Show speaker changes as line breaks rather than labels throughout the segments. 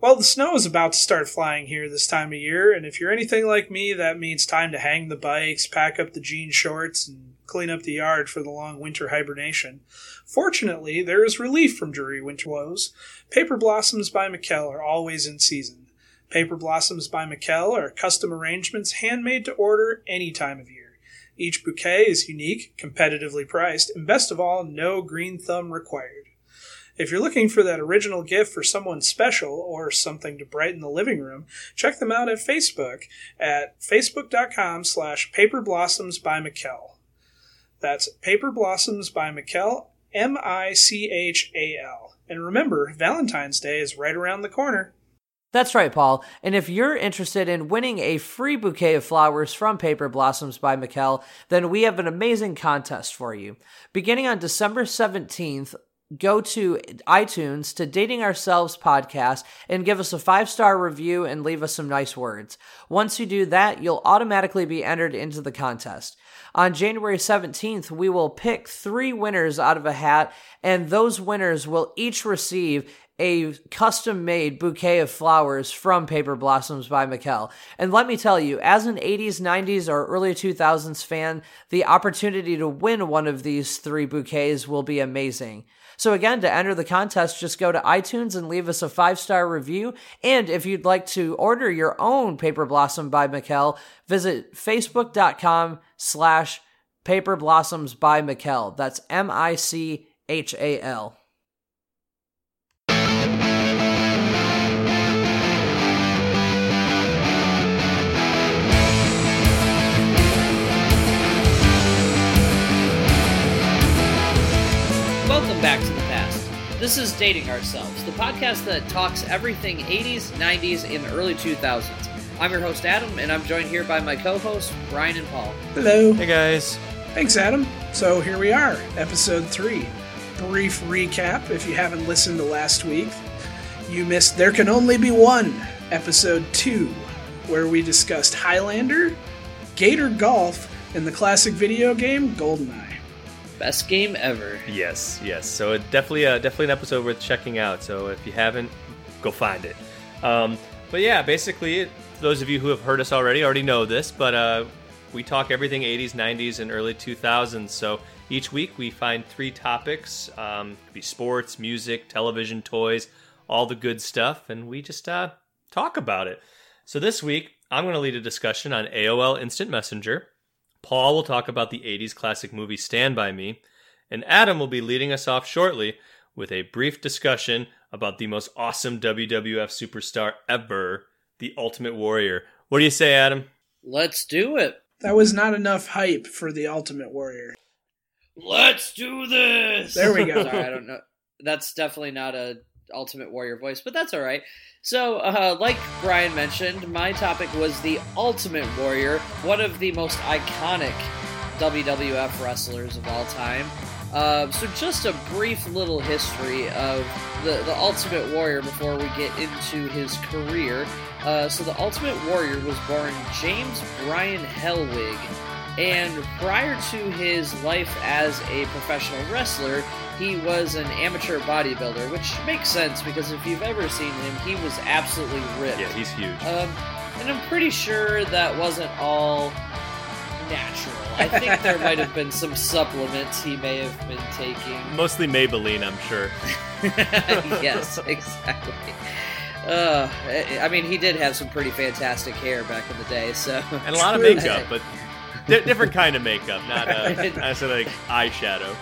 Well, the snow is about to start flying here this time of year, and if you're anything like me, that means time to hang the bikes, pack up the jean shorts, and clean up the yard for the long winter hibernation. Fortunately, there is relief from dreary winter woes. Paper Blossoms by Michal are always in season. Paper Blossoms by Michal are custom arrangements handmade to order any time of year. Each bouquet is unique, competitively priced, and best of all, no green thumb required. If you're looking for that original gift for someone special or something to brighten the living room, check them out at Facebook at facebook.com slash paperblossoms by. That's Paper Blossoms by Michal, M I C H A L. And remember, Valentine's Day is right around the corner.
That's right, Paul. And if you're interested in winning a free bouquet of flowers from Paper Blossoms by Michal, then we have an amazing contest for you. Beginning on December 17th, go to iTunes to Dating Ourselves podcast and give us a five star review and leave us some nice words. Once you do that, you'll automatically be entered into the contest. On January 17th, we will pick three winners out of a hat, and those winners will each receive a custom made bouquet of flowers from Paper Blossoms by Michal. And let me tell you, as an 80s, 90s, or early 2000s fan, the opportunity to win one of these three bouquets will be amazing. So again, to enter the contest, just go to iTunes and leave us a five star review. And if you'd like to order your own Paper Blossom by Michal, visit facebook.com slash Paper Blossoms by Michal. That's M I C H A L.
Welcome back to the past. This is Dating Ourselves, the podcast that talks everything 80s, 90s, and early 2000s. I'm your host, Adam, and I'm joined here by my co hosts, Brian and Paul.
Hello.
Hey guys.
Thanks, Adam. So here we are, episode three. Brief recap if you haven't listened to last week. You missed There Can Only Be One, episode two, where we discussed Highlander, Gator Golf, and the classic video game GoldenEye.
Best game ever.
Yes, yes. So it definitely, uh, definitely an episode worth checking out. So if you haven't, go find it. Um, but yeah, basically, those of you who have heard us already already know this, but uh, we talk everything 80s, 90s, and early 2000s. So each week we find three topics. Um, be sports, music, television, toys, all the good stuff, and we just uh, talk about it. So this week I'm going to lead a discussion on AOL Instant Messenger. Paul will talk about the 80s classic movie Stand By Me, and Adam will be leading us off shortly with a brief discussion about the most awesome WWF superstar ever, the Ultimate Warrior. What do you say, Adam?
Let's do it.
That was not enough hype for the Ultimate Warrior.
Let's do this.
There we go.
Sorry, I don't know. That's definitely not a Ultimate Warrior voice, but that's all right. So, uh, like Brian mentioned, my topic was the Ultimate Warrior, one of the most iconic WWF wrestlers of all time. Uh, so, just a brief little history of the, the Ultimate Warrior before we get into his career. Uh, so, the Ultimate Warrior was born James Brian Hellwig, and prior to his life as a professional wrestler, he was an amateur bodybuilder, which makes sense because if you've ever seen him, he was absolutely ripped.
Yeah, he's huge.
Um, and I'm pretty sure that wasn't all natural. I think there might have been some supplements he may have been taking.
Mostly Maybelline, I'm sure.
yes, exactly. Uh, I mean, he did have some pretty fantastic hair back in the day, so
And a lot of makeup, but di- different kind of makeup, not uh, not of like eyeshadow.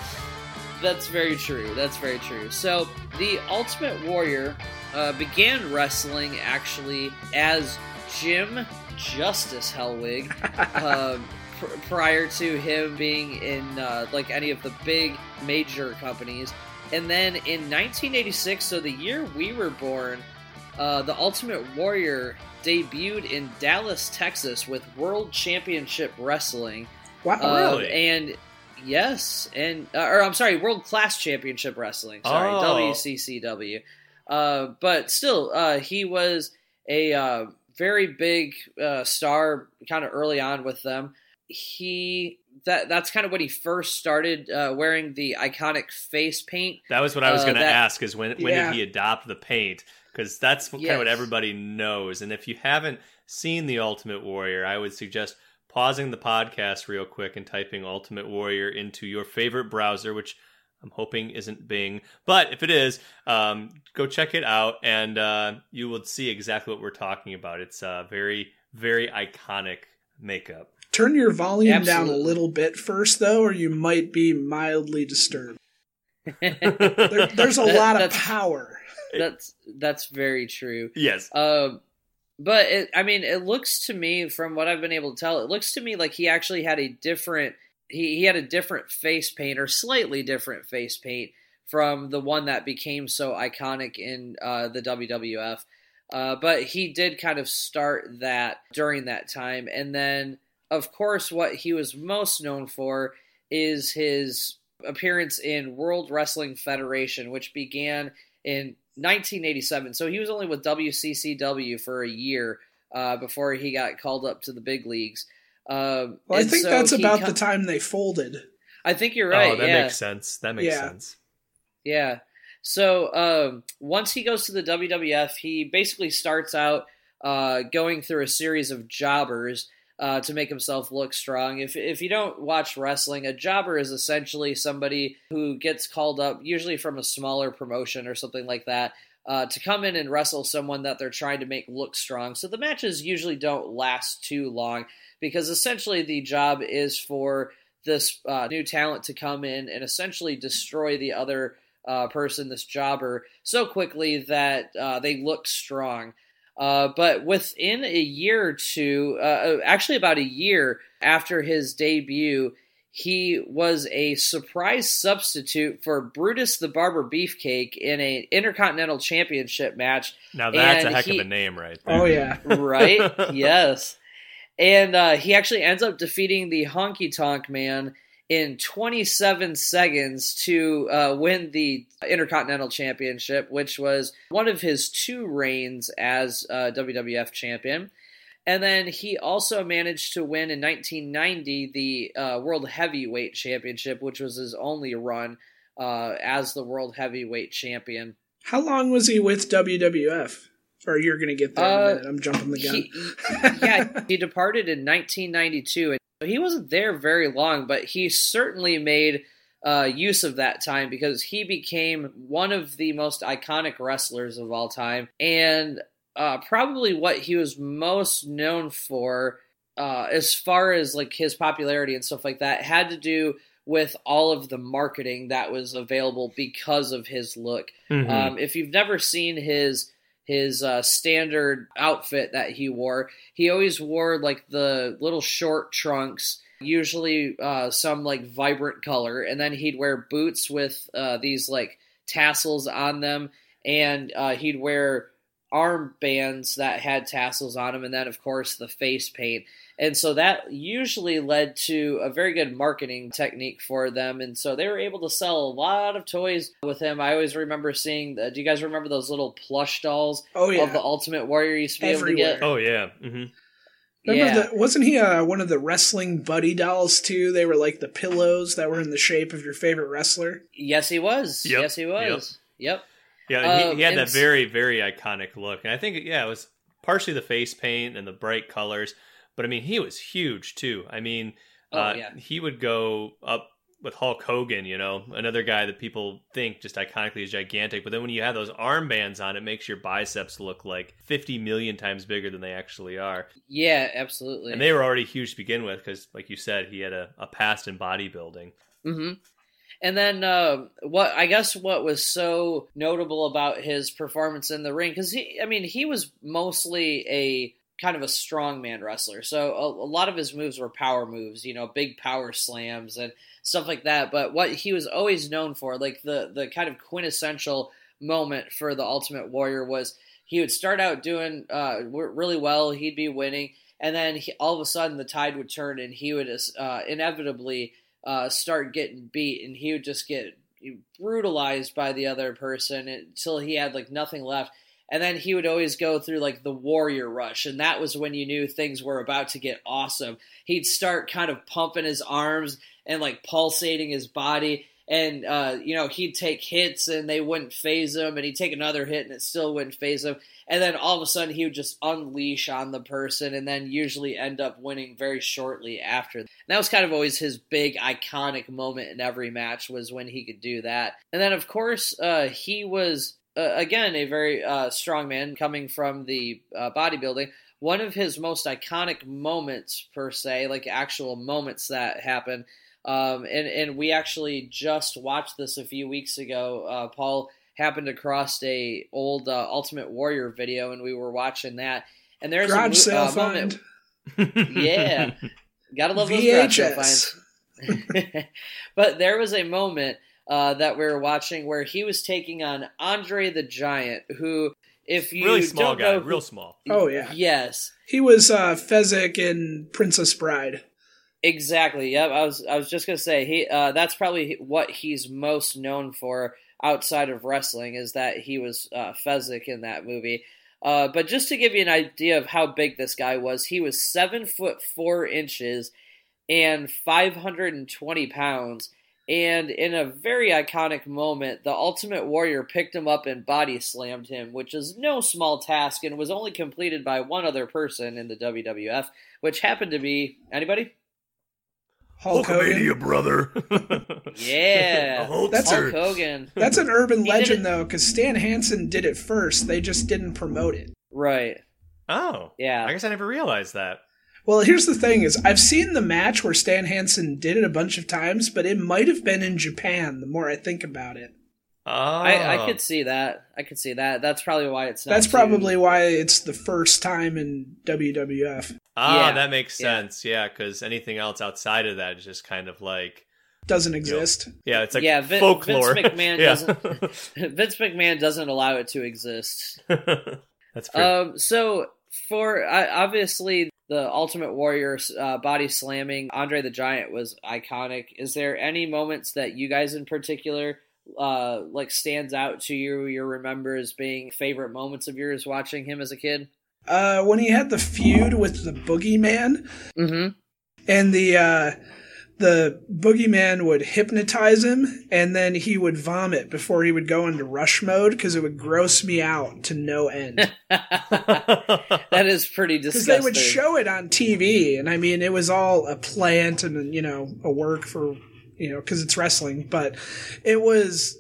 That's very true. That's very true. So, the Ultimate Warrior uh, began wrestling actually as Jim Justice Hellwig uh, pr- prior to him being in uh, like any of the big major companies. And then in 1986, so the year we were born, uh, the Ultimate Warrior debuted in Dallas, Texas with World Championship Wrestling.
Wow.
Uh,
really?
and yes, and uh, or I'm sorry, World Class Championship Wrestling. Sorry,
Oh.
WCCW. Uh, but still, uh, he was a uh, very big uh, star, kind of early on with them. He that that's kind of when he first started uh, wearing the iconic face paint.
That was what I was
Uh,
going to ask: is when when
Yeah.
did he adopt the paint? Because that's what, kind of what everybody knows. And if you haven't seen the Ultimate Warrior, I would suggest pausing the podcast real quick and typing Ultimate Warrior into your favorite browser, which I'm hoping isn't Bing, but if it is, um, go check it out, and uh, you will see exactly what we're talking about. It's uh, very, very iconic makeup.
Turn your volume down a little bit first, though, or you might be mildly disturbed. There, there's a
That-
lot of power.
That's that's very true.
yes.
Um, but it, I mean, it looks to me, from what I've been able to tell, it looks to me like he actually had a different he, he had a different face paint or slightly different face paint from the one that became so iconic in uh, the WWF. Uh, but he did kind of start that during that time, and then of course, what he was most known for is his appearance in World Wrestling Federation, which began in 1987. So he was only with WCCW for a year uh, before he got called up to the big leagues. Um,
Well, I think
so
that's about
com-
the time they folded.
I think you're right.
oh, that
yeah.
makes sense. That makes
Yeah.
sense.
Yeah. So um, once he goes to the WWF, he basically starts out uh, going through a series of jobbers uh, to make himself look strong. If if you don't watch wrestling, a jobber is essentially somebody who gets called up, usually from a smaller promotion or something like that. Uh, to come in and wrestle someone that they're trying to make look strong. So the matches usually don't last too long because essentially the job is for this uh, new talent to come in and essentially destroy the other uh, person, this jobber, so quickly that uh, they look strong. Uh, but within a year or two, uh, actually about a year after his debut, he was a surprise substitute for Brutus the Barber Beefcake in a Intercontinental Championship match
Now that's a heck
he-
of a name, right? there.
Oh, yeah.
right? yes. And uh, he actually ends up defeating the Honky Tonk Man in 27 seconds to uh, win the Intercontinental Championship, which was one of his two reigns as uh, WWF champion. And then he also managed to win in 1990 the uh, World Heavyweight Championship, which was his only run uh, as the World Heavyweight Champion.
How long was he with WWF? Or you're going to get there in
Uh,
a minute. I'm jumping the gun.
He, yeah, he departed in 1992, and he wasn't there very long, but he certainly made uh, use of that time because he became one of the most iconic wrestlers of all time, and uh, probably what he was most known for, uh, as far as like his popularity and stuff like that, had to do with all of the marketing that was available because of his look.
Mhm.
Um, if you've never seen his his uh, standard outfit that he wore, he always wore like the little short trunks, usually uh, some like vibrant color, and then he'd wear boots with uh, these like tassels on them, and uh, he'd wear armbands that had tassels on them, and then of course the face paint. And so that usually led to a very good marketing technique for them. And so they were able to sell a lot of toys with him. I always remember seeing, uh, do you guys remember those little plush dolls
oh, yeah.
of the Ultimate Warrior you used to be able to get?
Oh yeah. hmm
Remember
yeah.
the, wasn't he uh, one of the wrestling buddy dolls too? They were like the pillows that were in the shape of your favorite wrestler.
Yes, he was.
Yep.
Yes, he was. Yep.
Yeah,
Um,
he, he had that very, very iconic look, and I think yeah, it was partially the face paint and the bright colors, but I mean, he was huge too. I mean,
Oh,
uh,
yeah.
he would go up with Hulk Hogan, you know, another guy that people think just iconically is gigantic, but then when you have those armbands on, it makes your biceps look like fifty million times bigger than they actually are,
Yeah, absolutely.
and they were already huge to begin with because, like you said, he had a, a past in bodybuilding.
Mm-hmm. And then uh, what I guess what was so notable about his performance in the ring because he, I mean, he was mostly a kind of a strongman wrestler. So a, a lot of his moves were power moves, you know, big power slams and stuff like that. But what he was always known for, like the the kind of quintessential moment for the Ultimate Warrior was he would start out doing uh, really well, he'd be winning, and then he, all of a sudden the tide would turn and he would uh, inevitably uh, start getting beat, and he would just get brutalized by the other person until he had like nothing left. And then he would always go through like the warrior rush, and that was when you knew things were about to get awesome. He'd start kind of pumping his arms and like pulsating his body, and uh, you know he'd take hits and they wouldn't faze him, and he'd take another hit and it still wouldn't faze him, and then all of a sudden he would just unleash on the person, and then usually end up winning very shortly after. And that was kind of always his big iconic moment in every match was when he could do that, and then of course uh, he was. Uh, again, a very uh, strong man coming from the uh, bodybuilding. One of his most iconic moments, per se, like actual moments that happen, um, and and we actually just watched this a few weeks ago. Uh, Paul happened across a old uh, Ultimate Warrior video, and we were watching that. And there's
Garage
a mo-
sale
uh,
find.
moment. Yeah, gotta love those garage sale finds.
VHS.
but there was a moment uh, that we were watching where he was taking on Andre the Giant, who, if you
really small
don't
guy,
know,
real small.
Oh yeah,
yes,
he was uh, Fezzik in Princess Bride.
exactly. Yep, I was I was just gonna say he uh, that's probably what he's most known for outside of wrestling is that he was uh, Fezzik in that movie. Uh, but just to give you an idea of how big this guy was, he was seven foot four inches and 520 pounds. And in a very iconic moment, the Ultimate Warrior picked him up and body slammed him, which is no small task and was only completed by one other person in the WWF, which happened to be anybody?
Hulk Hogan.
brother.
Yeah,
That's
Hulk Hogan.
That's an urban legend though, because Stan Hansen did it first. They just didn't promote it.
Right.
oh,
Yeah.
I guess I never realized that.
Well, here's the thing: is I've seen the match where Stan Hansen did it a bunch of times, but it might have been in Japan. The more I think about it,
Oh,
I, I could see that. I could see that. That's probably why it's not.
that's
too-
probably why it's the first time in WWF.
Ah,
Yeah,
that makes sense. Yeah, because anything else outside of that is just kind of like,
Doesn't exist.
yeah, it's like
Yeah, Vin-
folklore.
Vince McMahon
Yeah.
doesn't- Vince McMahon doesn't allow it to exist.
That's true.
Um, so for uh, obviously the Ultimate Warrior uh, body slamming Andre the Giant was iconic. Is there any moments that you guys in particular uh like stands out to you? You remember as being favorite moments of yours watching him as a kid?
Uh, when he had the feud with the Boogeyman,
Mm-hmm.
and the uh, the Boogeyman would hypnotize him, and then he would vomit before he would go into rush mode because it would gross me out to no end.
that is pretty disgusting.
because they would show it on TV, and I mean, it was all a plant and you know a work for you know because it's wrestling, but it was.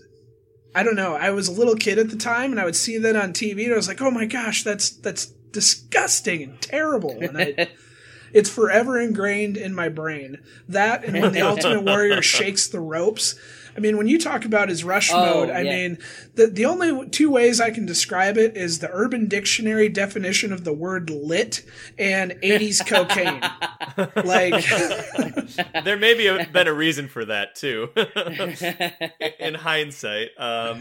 I don't know. I was a little kid at the time, and I would see that on TV, and I was like, "Oh my gosh, that's that's disgusting and terrible." And I, it's forever ingrained in my brain. That and when the Ultimate Warrior shakes the ropes. I mean, when you talk about his rush
Oh,
mode, I
yeah.
mean, the the only two ways I can describe it is the Urban Dictionary definition of the word lit and 80s cocaine. Like,
there may be a, been a reason for that too. In hindsight, um,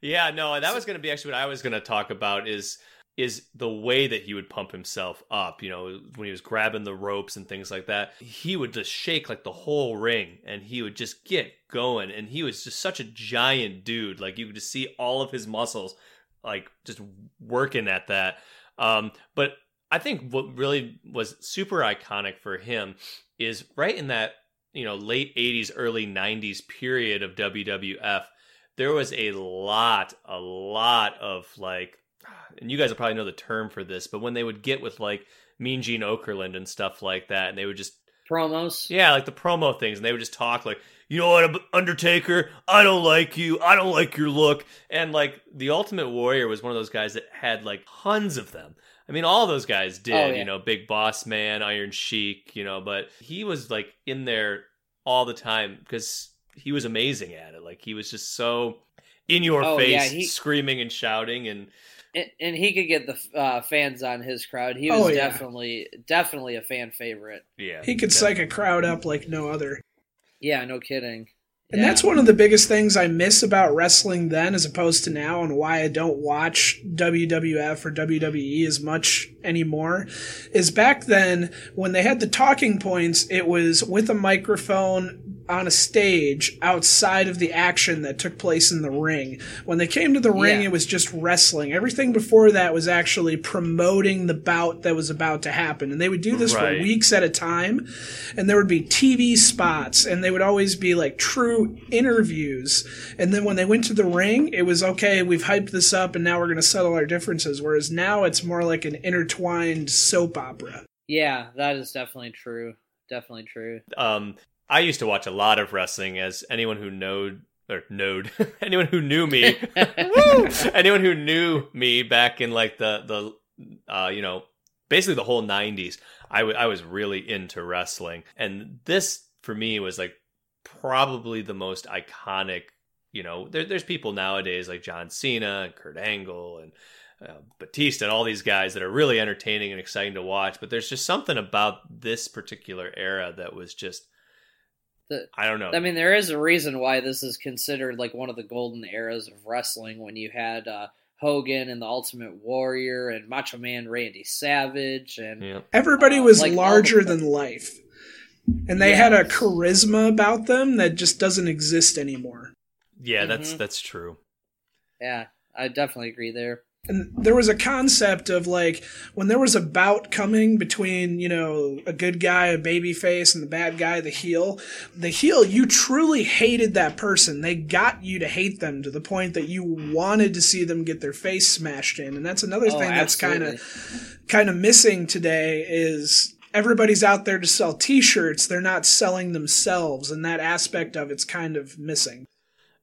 yeah, no, that was going to be actually what I was going to talk about is is the way that he would pump himself up. You know, when he was grabbing the ropes and things like that, he would just shake like the whole ring, and he would just get going. And he was just such a giant dude; like you could just see all of his muscles, like just working at that. Um, but I think what really was super iconic for him is right in that you know late 80s early 90s period of WWF there was a lot a lot of like and you guys will probably know the term for this but when they would get with like Mean Gene Okerlund and stuff like that and they would just
Promos.
yeah, like the promo things, and they would just talk like, you know what, Undertaker, I don't like you, I don't like your look, and like the Ultimate Warrior was one of those guys that had like tons of them. I mean, all those guys oh, did,
Oh, yeah.
you know, Big Boss Man, Iron Sheik, you know, but he was like in there all the time because he was amazing at it. Like he was just so in your
Oh,
face,
yeah, he-
screaming and shouting, and
and, and he could get the uh, fans on his crowd. He was
Oh, yeah.
definitely definitely a fan favorite.
yeah,
he could psych a crowd up like no other.
Yeah, no kidding.
And
Yeah.
that's one of the biggest things I miss about wrestling then as opposed to now and why I don't watch WWF or WWE as much anymore is back then when they had the talking points, it was with a microphone on a stage outside of the action that took place in the ring. When they came to the ring,
Yeah.
it was just wrestling. Everything before that was actually promoting the bout that was about to happen. And they would do this
Right.
for weeks at a time. And there would be TV spots, and they would always be like true interviews. And then when they went to the ring, it was okay, we've hyped this up, and now we're going to settle our differences. Whereas now it's more like an intertwined soap opera.
Yeah, that is definitely true. Definitely true.
Um, I used to watch a lot of wrestling. As anyone who knowed or knowed anyone who knew me, anyone who knew me back in like the the uh, you know basically the whole '90s, I wa- I was really into wrestling, and this for me was like probably the most iconic. You know, there, there's people nowadays like John Cena and Kurt Angle and uh, Batista and all these guys that are really entertaining and exciting to watch. But there's just something about this particular era that was just,
The-
I don't know.
I mean, there is a reason why this is considered like one of the golden eras of wrestling when you had uh, Hogan and the Ultimate Warrior and Macho Man Randy Savage and
yeah.
Everybody
Uh,
was
like
larger
the-
than life. And they had a charisma about them that just doesn't exist anymore.
Yeah, that's
Mhm.
that's true.
yeah, I definitely agree there.
And there was a concept of like when there was a bout coming between, you know, a good guy, a baby face, and the bad guy, the heel. The heel, you truly hated that person. They got you to hate them to the point that you wanted to see them get their face smashed in. And that's another
Oh,
thing that's kind of kind of missing today is everybody's out there to sell t-shirts they're not selling themselves and that aspect of it's kind of missing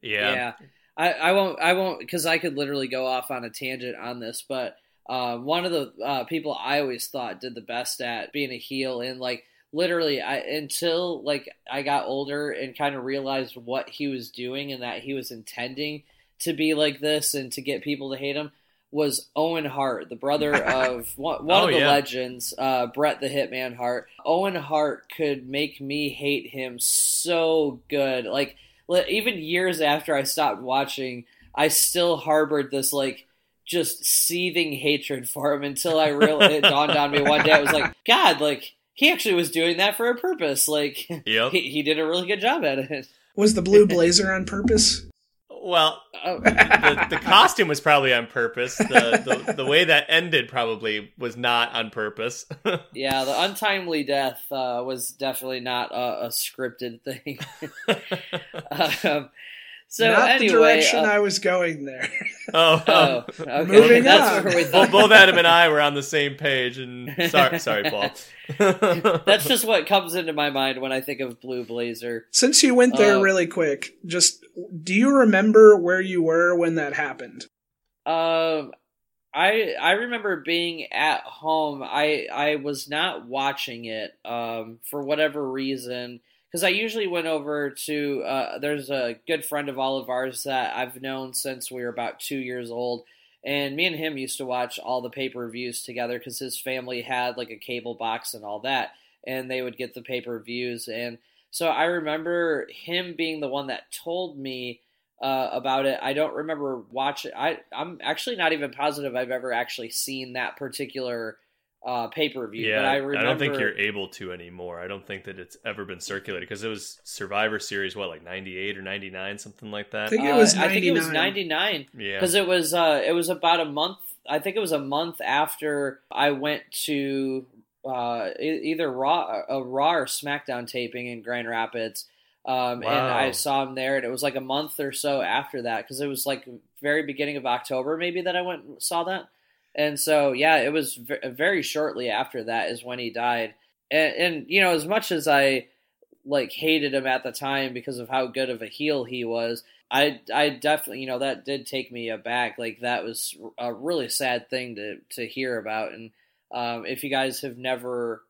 Yeah.
Yeah. I, I won't I won't because I could literally go off on a tangent on this, but uh, one of the uh, people I always thought did the best at being a heel and like literally I until like I got older and kind of realized what he was doing and that he was intending to be like this and to get people to hate him was Owen Hart, the brother of one, one
Oh,
of the
yeah.
legends, uh, Bret the Hitman Hart. Owen Hart could make me hate him so good. Like li- even years after I stopped watching, I still harbored this like just seething hatred for him until I really it dawned on me one day. I was like, God, like he actually was doing that for a purpose. Like
Yep.
he, he did a really good job at it.
was the blue blazer on purpose
Well,
Oh,
the, the costume was probably on purpose. The, the the way that ended probably was not on purpose.
yeah, the untimely death uh, was definitely not a, a scripted thing. um, so
not
anyway,
the direction
uh,
i was going there
oh,
oh, okay.
Moving
That's
on.
where we
both, both Adam and I were on the same page, and sorry, sorry, Paul.
That's just what comes into my mind when I think of Blue Blazer.
since you went there
Uh,
really quick just do you remember where you were when that happened
Um, I I remember being at home. I I was not watching it. Um, for whatever reason, because I usually went over to. Uh, there's a good friend of all of ours that I've known since we were about two years old, and me and him used to watch all the pay per views together because his family had like a cable box and all that, and they would get the pay per views. And so I remember him being the one that told me uh, about it. I don't remember watching. I I'm actually not even positive I've ever actually seen that particular uh, pay per view.
yeah,
but I
I, don't think you're able to anymore. I don't think that it's ever been circulated because it was Survivor Series, what like '98 or '99, something like that.
I think it
uh,
was
I think it was
99.
yeah,
because it was uh, it was about a month. I think it was a month after I went to uh, either Raw, a Raw or SmackDown taping in Grand Rapids. Um, And I saw him there, and it was like a month or so after that because it was like very beginning of October, maybe that I went and saw that. And so, yeah, it was very shortly after that is when he died. And, and you know, as much as I like hated him at the time because of how good of a heel he was, I I definitely you know that did take me aback. Like that was a really sad thing to to hear about. And um, if you guys have never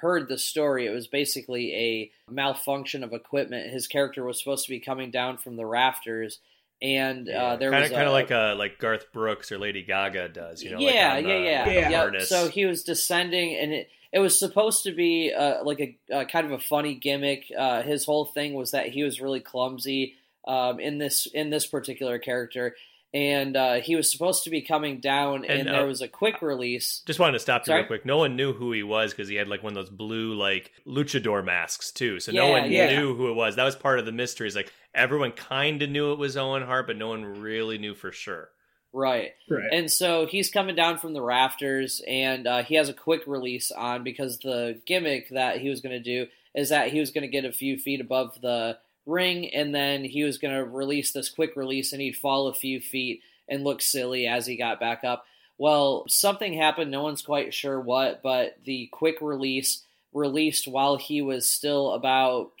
heard the story, it was basically a malfunction of equipment. His character was supposed to be coming down from the rafters, and uh, there
kind
was
of kind of like uh like Garth Brooks or Lady Gaga does. You know,
yeah,
like on
yeah,
the-
yeah,
the
Yeah.
Yep. So he was descending, and it it was supposed to be uh, like a uh, kind of a funny gimmick. Uh, his whole thing was that he was really clumsy um, in this in this particular character, and uh, he was supposed to be coming down, and,
And, uh,
there was a quick release.
Just wanted to stop you
Sorry?
real quick. No one knew who he was because he had like one of those blue like luchador masks too. So no one
yeah.
knew who it was. That was part of the mystery. Is like everyone kind of knew it was Owen Hart, but no one really knew for sure.
Right.
Right.
And so he's coming down from the rafters, and uh, he has a quick release on because the gimmick that he was going to do is that he was going to get a few feet above the ring, and then he was going to release this quick release, and he'd fall a few feet and look silly as he got back up. Well, something happened. No one's quite sure what, but the quick release released while he was still about,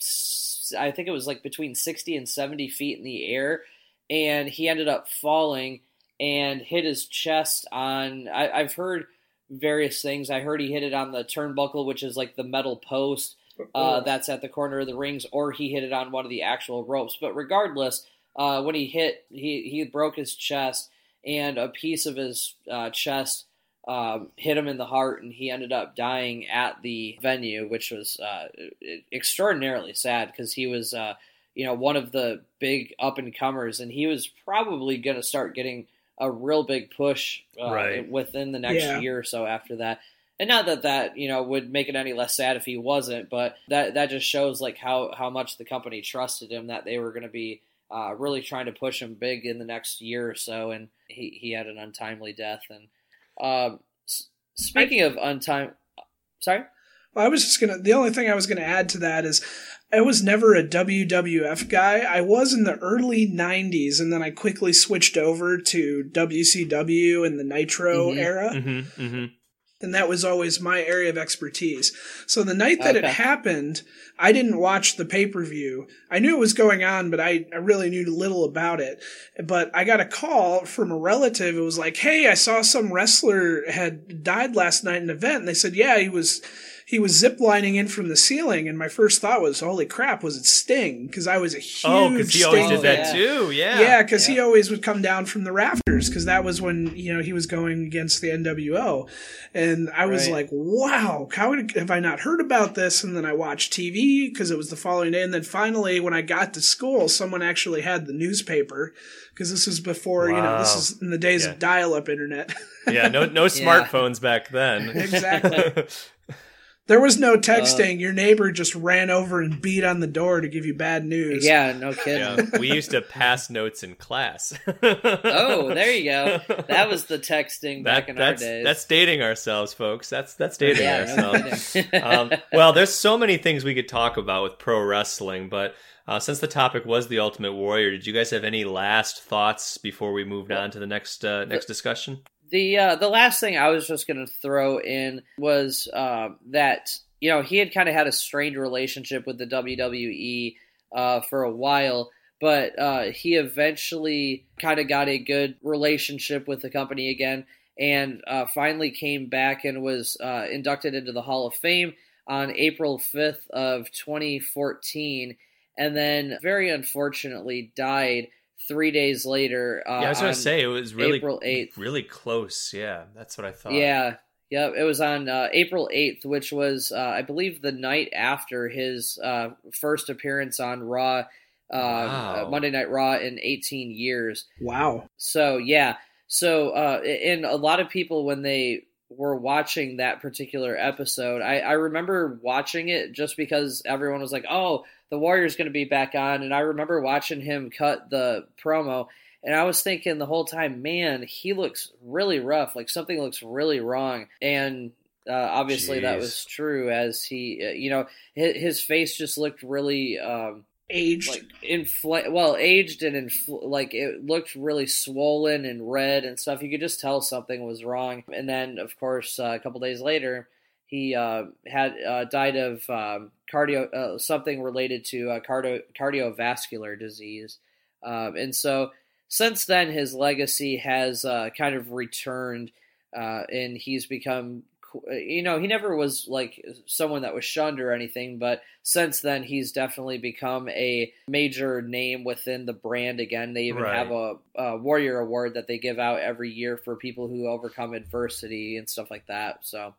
I think it was like between 60 and 70 feet in the air, and he ended up falling and hit his chest on. I, I've heard various things. I heard he hit it on the turnbuckle, which is like the metal post uh, that's at the corner of the rings, or he hit it on one of the actual ropes. But regardless, uh, when he hit, he he broke his chest, and a piece of his uh, chest um, hit him in the heart, and he ended up dying at the venue, which was uh, extraordinarily sad because he was, uh, you know, one of the big up and comers, and he was probably going to start getting a real big push uh,
Right.
within the next
Yeah.
year or so after that. And not that that you know would make it any less sad if he wasn't, but that that just shows like how how much the company trusted him that they were going to be uh, really trying to push him big in the next year or so, and he he had an untimely death. And um, s- speaking of untime, sorry,
Well, I was just gonna. The only thing I was gonna add to that is, I was never a WWF guy. I was in the early '90s, and then I quickly switched over to WCW in the Nitro
Mhm.
era,
Mm-hmm, mm-hmm.
And that was always my area of expertise. So the night that it happened, I didn't watch the pay per view. I knew it was going on, but I, I really knew little about it. But I got a call from a relative. It was like, "Hey, I saw some wrestler had died last night in an event." And they said, "Yeah, he was." He was ziplining in from the ceiling, and my first thought was, "Holy crap! Was it Sting?" Because I was a oh, huge
Oh, because he always
Sting
did that
yeah.
too. Yeah.
yeah, because he always would come down from the rafters because that was when you know he was going against the NWO, and I was
Right.
like, "Wow, how have I not heard about this?" And then I watched TV because it was the following day, and then finally, when I got to school, someone actually had the newspaper because this was before you know this is in the days
Yeah.
of dial-up internet.
Yeah. No, no
Yeah.
smartphones back then.
Exactly. there was no
Uh,
texting. Your neighbor just ran over and beat on the door to give you bad news.
yeah, no kidding.
yeah. We used to pass notes in class.
Oh, there you go. That was the texting back in
that's,
our days.
That's dating ourselves, folks. That's that's dating
yeah,
ourselves.
kidding.
um, well, there's so many things we could talk about with pro wrestling, but uh, since the topic was the Ultimate Warrior, did you guys have any last thoughts before we moved on to the next uh, next discussion?
The uh, the last thing I was just going to throw in was uh, that you know he had kind of had a strained relationship with the WWE uh, for a while, but uh, he eventually kind of got a good relationship with the company again, and uh, finally came back and was uh, inducted into the Hall of Fame on April fifth of 2014, and then very unfortunately died three days later. Uh,
yeah, I was gonna say it was really
April 8th.
really close. Yeah, that's what I thought.
Yeah, yeah. It was on uh, April eighth, which was, uh, I believe, the night after his uh, first appearance on Raw, uh,
Wow.
Monday Night Raw in eighteen years.
Wow.
So yeah, so uh, and a lot of people when they were watching that particular episode, I, I remember watching it just because everyone was like, "Oh, the Warrior's going to be back on," and I remember watching him cut the promo. And I was thinking the whole time, man, he looks really rough. Like something looks really wrong. And uh, obviously that was true, as he, uh, you know, his, his face just looked really um,
Aged.
like infl- well aged and infl- like it looked really swollen and red and stuff you could just tell something was wrong and then of course uh, a couple days later he uh, had uh, died of um, cardio uh, something related to uh, cardio cardiovascular disease. Um, and so since then his legacy has uh, kind of returned uh, and he's become you know he never was like someone that was shunned or anything but since then he's definitely become a major name within the brand again. They even
Right.
have a, a warrior award that they give out every year for people who overcome adversity and stuff like that so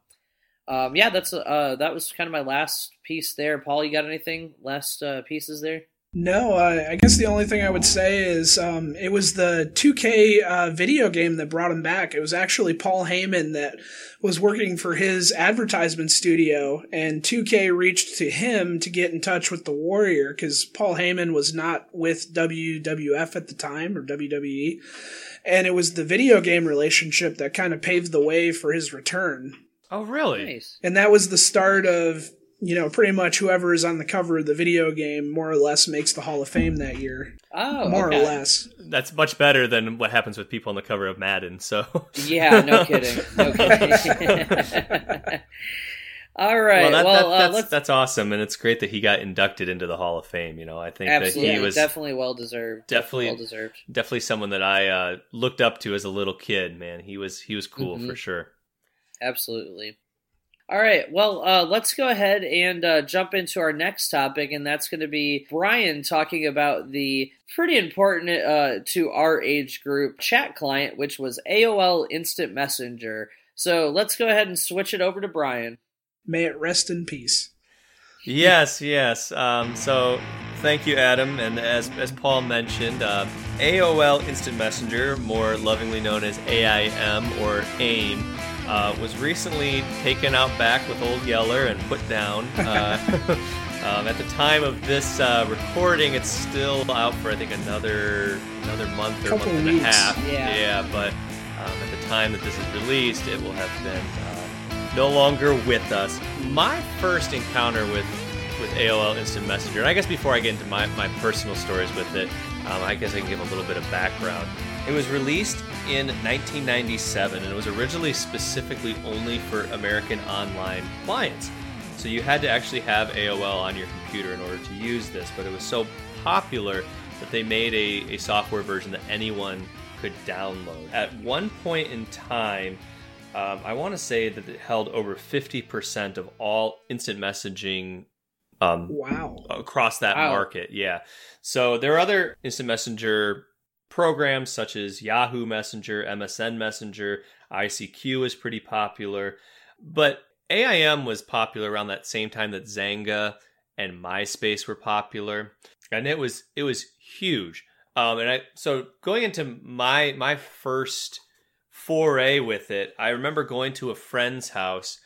um, yeah that's uh, that was kind of my last piece there paul you got anything last uh, pieces there
No, uh, I guess the only thing I would say is um, it was the 2K uh, video game that brought him back. It was actually Paul Heyman that was working for his advertisement studio, and 2K reached to him to get in touch with the Warrior because Paul Heyman was not with WWF at the time or WWE. And it was the video game relationship that kind of paved the way for his return.
Oh, really?
Nice.
And that was the start of you know, pretty much whoever is on the cover of the video game more or less makes the Hall of Fame that year.
Oh,
more
okay.
or less.
That's much better than what happens with people on the cover of Madden. So
Yeah, no kidding. No kidding. All right.
well, that,
Well,
that-
uh,
that's
let's
that's awesome, and it's great that he got inducted into the Hall of Fame. You know, I think
absolutely
that he was
definitely well deserved.
definitely-
well deserved.
definitely someone that I uh, looked up to as a little kid. Man, he was he was cool
Mhm.
for sure.
Absolutely. All right. Well, uh, let's go ahead and uh, jump into our next topic, and that's going to be Brian talking about the pretty important uh, to our age group chat client, which was AOL Instant Messenger. So let's go ahead and switch it over to Brian.
May it rest in peace.
yes, yes. Um, so thank you, Adam. And as as Paul mentioned, uh, AOL Instant Messenger, more lovingly known as AIM or AIM. Uh, was recently taken out back with Old Yeller and put down. Uh, um, at the time of this uh, recording, it's still out for I think another another month or
Couple
month and a half.
Yeah.
yeah. But um, at the time that this is released, it will have been uh, no longer with us. My first encounter with with AOL Instant Messenger, and I guess before I get into my, my personal stories with it, um, I guess I can give a little bit of background. It was released in 1997 and it was originally specifically only for American online clients. So you had to actually have AOL on your computer in order to use this, but it was so popular that they made a, a software version that anyone could download. At one point in time, um, I want to say that it held over 50% of all instant messaging um,
Wow.
across that
Wow.
market. Yeah. So there are other instant messenger programs such as Yahoo Messenger, MSN Messenger, ICQ is pretty popular, but AIM was popular around that same time that Xanga and MySpace were popular, and it was it was huge. Um, and I so going into my my first foray with it, I remember going to a friend's house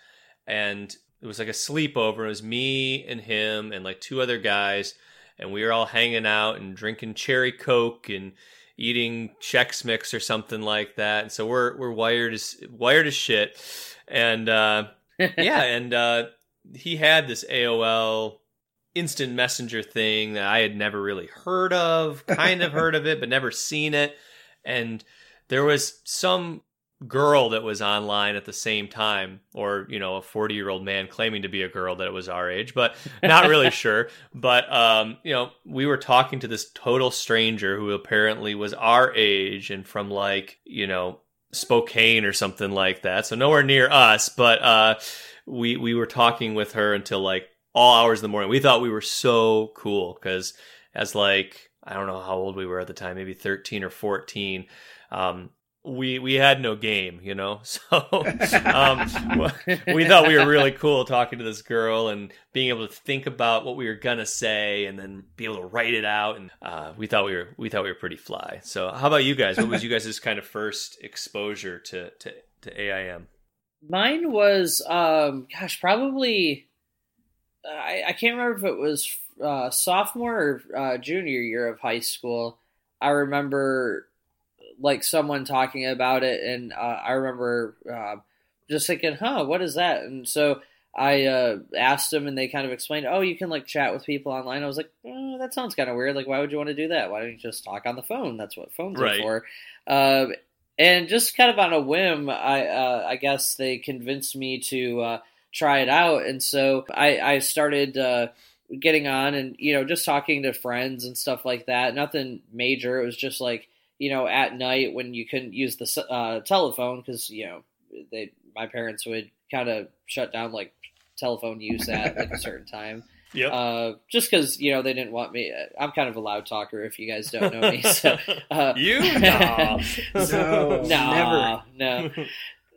and it was like a sleepover. It was me and him and like two other guys, and we were all hanging out and drinking cherry coke and eating Chex Mix or something like that. And so we're we're wired as wired as shit. And uh, yeah, and uh, he had this AOL instant messenger thing that I had never really heard of, kind of heard of it, but never seen it. And there was some girl that was online at the same time, or, you know, a 40 year old man claiming to be a girl that it was our age, but not really sure. But, um, you know, we were talking to this total stranger who apparently was our age and from like, you know, Spokane or something like that. So nowhere near us, but, uh, we, we were talking with her until like all hours of the morning. We thought we were so cool because as like, I don't know how old we were at the time, maybe 13 or 14. Um, we we had no game, you know. So um, we thought we were really cool talking to this girl and being able to think about what we were gonna say and then be able to write it out. And uh, we thought we were we thought we were pretty fly. So how about you guys? What was you guys' kind of first exposure to to, to AIM?
Mine was, um, gosh, probably. I, I can't remember if it was uh, sophomore or uh, junior year of high school. I remember like someone talking about it, and uh, I remember uh, just thinking, "Huh, what is that?" And so I uh, asked them, and they kind of explained, "Oh, you can like chat with people online." I was like, oh, "That sounds kind of weird. Like, why would you want to do that? Why don't you just talk on the phone? That's what phones
Right.
are for." Um, and just kind of on a whim, I uh, I guess they convinced me to uh, try it out, and so I I started uh, getting on and you know just talking to friends and stuff like that. Nothing major. It was just like you know at night when you couldn't use the uh, telephone because you know they my parents would kind of shut down like telephone use at like a certain time.
Yep.
Uh, just because you know they didn't want me. I'm kind of a loud talker if you guys don't know me. So uh,
you no.
No,
no, no.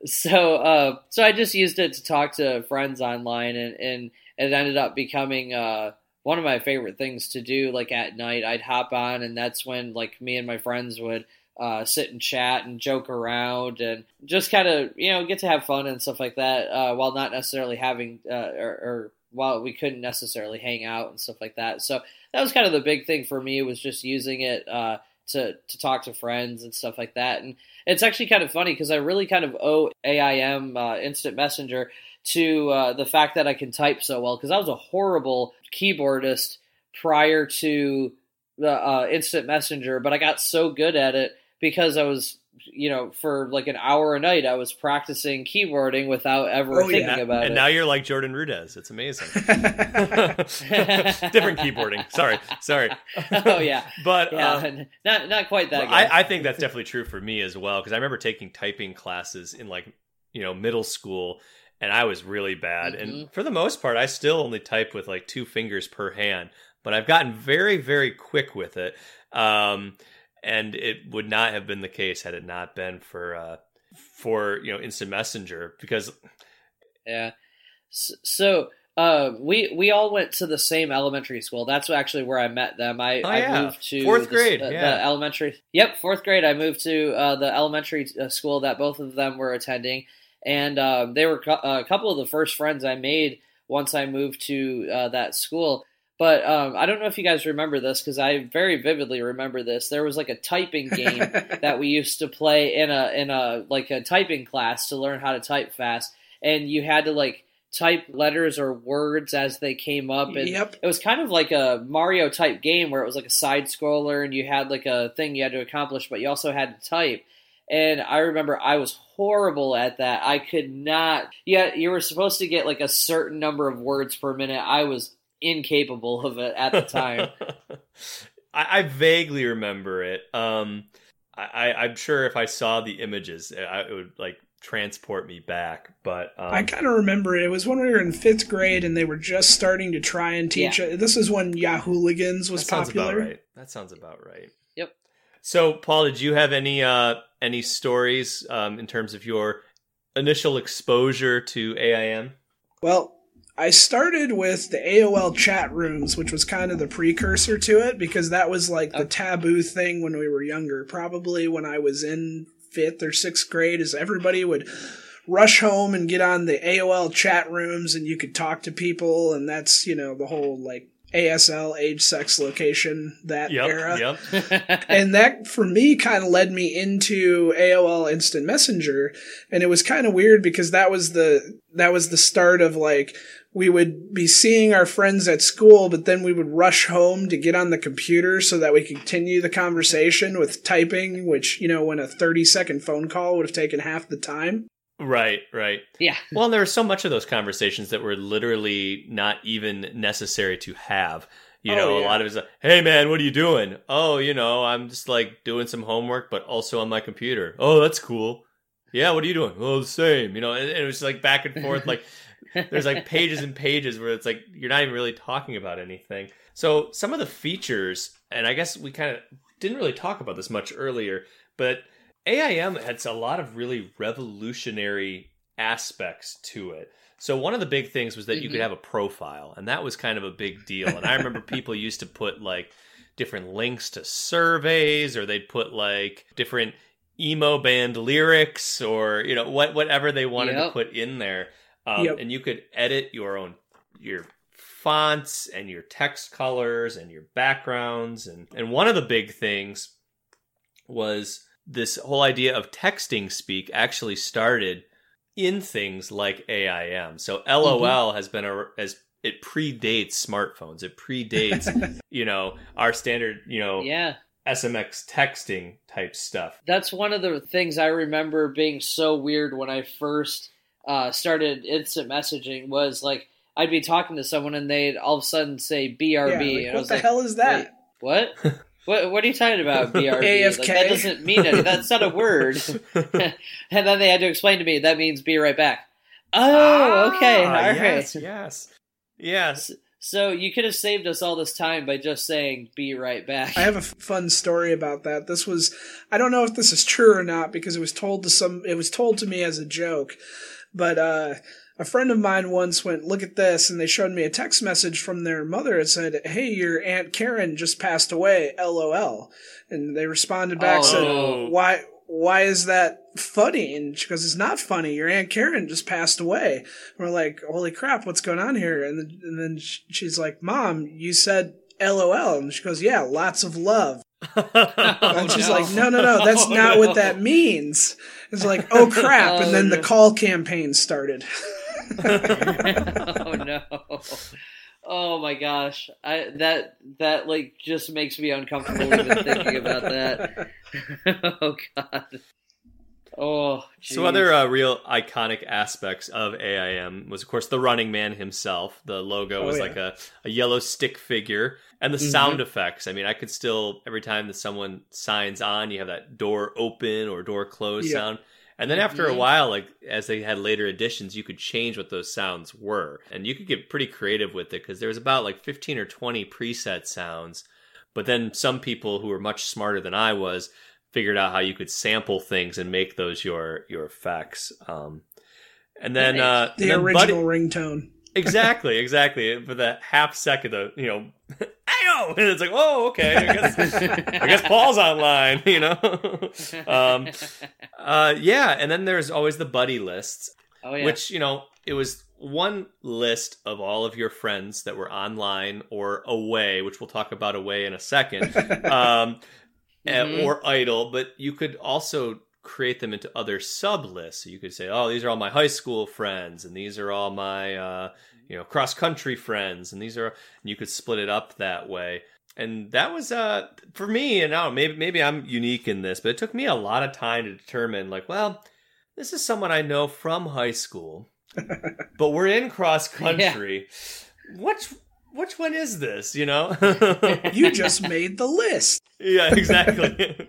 So, uh, so I just used it to talk to friends online, and and it ended up becoming uh, one of my favorite things to do. Like at night, I'd hop on, and that's when like me and my friends would uh, sit and chat and joke around and just kind of you know get to have fun and stuff like that uh, while not necessarily having uh, or, or while we couldn't necessarily hang out and stuff like that. So that was kind of the big thing for me was just using it uh, to to talk to friends and stuff like that. And it's actually kind of funny because I really kind of owe AIM uh, Instant Messenger to uh, the fact that I can type so well because I was a horrible keyboardist prior to the uh, Instant Messenger, but I got so good at it because I was you know, for like an hour a night, I was practicing keyboarding without ever
Oh,
thinking
yeah.
about
and
it.
And now you're like Jordan Rudess. It's amazing. Different keyboarding. Sorry, sorry.
oh yeah,
But
yeah,
uh,
not not quite that.
Well,
good.
I, I think that's definitely true for me as well because I remember taking typing classes in like you know middle school and I was really bad and
Mhm.
for the most part I still only type with like two fingers per hand but I've gotten very very quick with it um, and it would not have been the case had it not been for uh, for you know instant messenger because
Yeah. So uh, we we all went to the same elementary school. That's actually where I met them. I,
Oh,
I
yeah.
moved to
Fourth
the,
grade,
uh,
yeah.
the elementary. Yep, fourth grade. I moved to uh, the elementary uh, school that both of them were attending, and um, they were cou- a couple of the first friends I made once I moved to uh, that school. But um, I don't know if you guys remember this because I very vividly remember this. There was like a typing game that we used to play in a in a like a typing class to learn how to type fast, and you had to like type letters or words as they came up and
Yep.
it was kind of like a mario type game where it was like a side scroller and you had like a thing you had to accomplish but you also had to type and i remember i was horrible at that i could not yeah you were supposed to get like a certain number of words per minute i was incapable of it at the time
I, I vaguely remember it. Um, I, I, I'm sure if I saw the images, I, it would like transport me back. But um,
I kind of remember it. It was when we were in fifth grade and they were just starting to try and teach it. This is when Yahooligans was
that
popular.
about right. That sounds about right.
Yep.
So, Paul, did you have any uh, any stories um, in terms of your initial exposure to AIM?
Well, I started with the AOL chat rooms, which was kind of the precursor to it because that was like the taboo thing when we were younger. Probably when I was in fifth or sixth grade, is everybody would rush home and get on the AOL chat rooms and you could talk to people, and that's, you know, the whole like ASL age, sex, location, that
Yep.
era
Yep.
and that for me kind of led me into AOL Instant Messenger and it was kind of weird because that was the that was the start of like we would be seeing our friends at school but then we would rush home to get on the computer so that we could continue the conversation with typing which you know when a 30 second phone call would have taken half the time
Right. Right.
yeah
Well, and there were so much of those conversations that were literally not even necessary to have. You
Oh,
know, a lot of it's like, "Hey, man, what are you doing?" Oh, you know, I'm just like doing some homework, but also on my computer. Oh, that's cool. Yeah, what are you doing? Oh, the same. You know, and, and it was like back and forth. Like there's like pages and pages where it's like you're not even really talking about anything. So some of the features, and I guess we kind of didn't really talk about this much earlier, but AIM had a lot of really revolutionary aspects to it. So one of the big things was that you could
Mhm.
have a profile, and that was kind of a big deal. And I remember people used to put like different links to surveys, or they'd put like different emo band lyrics, or you know what whatever they wanted to put in there. Um,
Yep.
And you could edit your own your fonts and your text colors and your backgrounds and and one of the big things was this whole idea of texting speak actually started in things like AIM. So LOL has been a as it predates smartphones. It predates you know our standard you know
yeah
SMS texting type stuff.
that's one of the things I remember being so weird when I first uh, started instant messaging was like I'd be talking to someone and they'd all of a sudden say BRB
Yeah, like,
and I
what
was
the
like,
hell is that
what? what? What are you talking about? BRB? Like, that doesn't mean anything. That's not a word. and then they had to explain to me that means be right back. Oh, okay, all
Ah,
right.
yes, yes, yes.
So you could have saved us all this time by just saying "be right back."
I have a f- fun story about that. This was I don't know if this is true or not because it was told to some it was told to me as a joke. But uh a friend of mine once went, "Look at this," and they showed me a text message from their mother. It said, "Hey, your aunt Karen just passed away. LOL." And they responded back,
Oh.
said, "Why? Why is that funny?" And she goes, "It's not funny. Your aunt Karen just passed away." And we're like, "Holy crap, what's going on here?" And then, and then she's like, "Mom, you said." LOL. And she goes, Yeah, lots of love. and she's
no.
like, No, no, no, that's
Oh,
not
no.
what that means. It's like, Oh crap.
Oh,
and then the call campaign started.
oh no. Oh my gosh. I that that like just makes me uncomfortable even thinking about that. oh god. Oh
So
jeez.
other uh, real iconic aspects of AIM was, of course, the Running Man himself. The logo
Oh,
was
yeah.
like a, a yellow stick figure, and the sound effects. I mean, I could still every time that someone signs on, you have that door open or door close
Yeah.
sound. And then after a while, like as they had later editions, you could change what those sounds were, and you could get pretty creative with it because there was about like fifteen or twenty preset sounds. But then some people who were much smarter than I was figured out how you could sample things and make those your your effects. Um, and then
Nice.
uh,
The
and then Buddy-
original ringtone.
exactly, exactly. For that half second of you know, Ayo! and it's like, oh, okay, I guess, I guess Paul's online, you know. um, uh, yeah, and then there's always the buddy lists,
oh yeah.
which you know it was one list of all of your friends that were online or away, which we'll talk about away in a second, um, eh,
Mhm.
or idle. But you could also create them into other sub lists. So you could say, oh, these are all my high school friends, and these are all my uh, you know cross country friends, and these are. And you could split it up that way. And that was uh for me, and I don't know, maybe maybe I'm unique in this, but it took me a lot of time to determine like, well, this is someone I know from high school, but we're in cross country. Which which one is this? You know?
You just made the list.
yeah, exactly.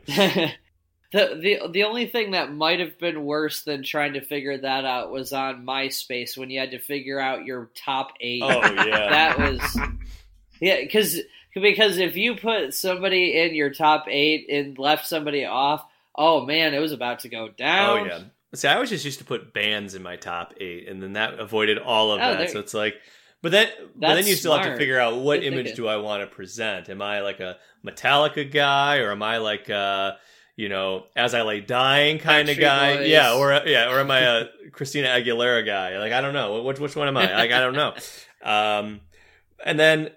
The the the only thing that might have been worse than trying to figure that out was on MySpace when you had to figure out your top eight.
oh yeah.
that was yeah because because if you put somebody in your top eight and left somebody off oh man it was about to go down.
oh yeah. See, I always just used to put bands in my top eight, and then that avoided all of
Oh,
that.
there-
So it's like, but then, but then you still have to figure out what
Good
image
thinking.
do I want to present. Am I like a Metallica guy, or am I like uh you know, as I lay dying kind of guy?
Boys.
Yeah, or yeah, or am I a Christina Aguilera guy? Like I don't know. Which which one am I? Like I don't know. Um, and then,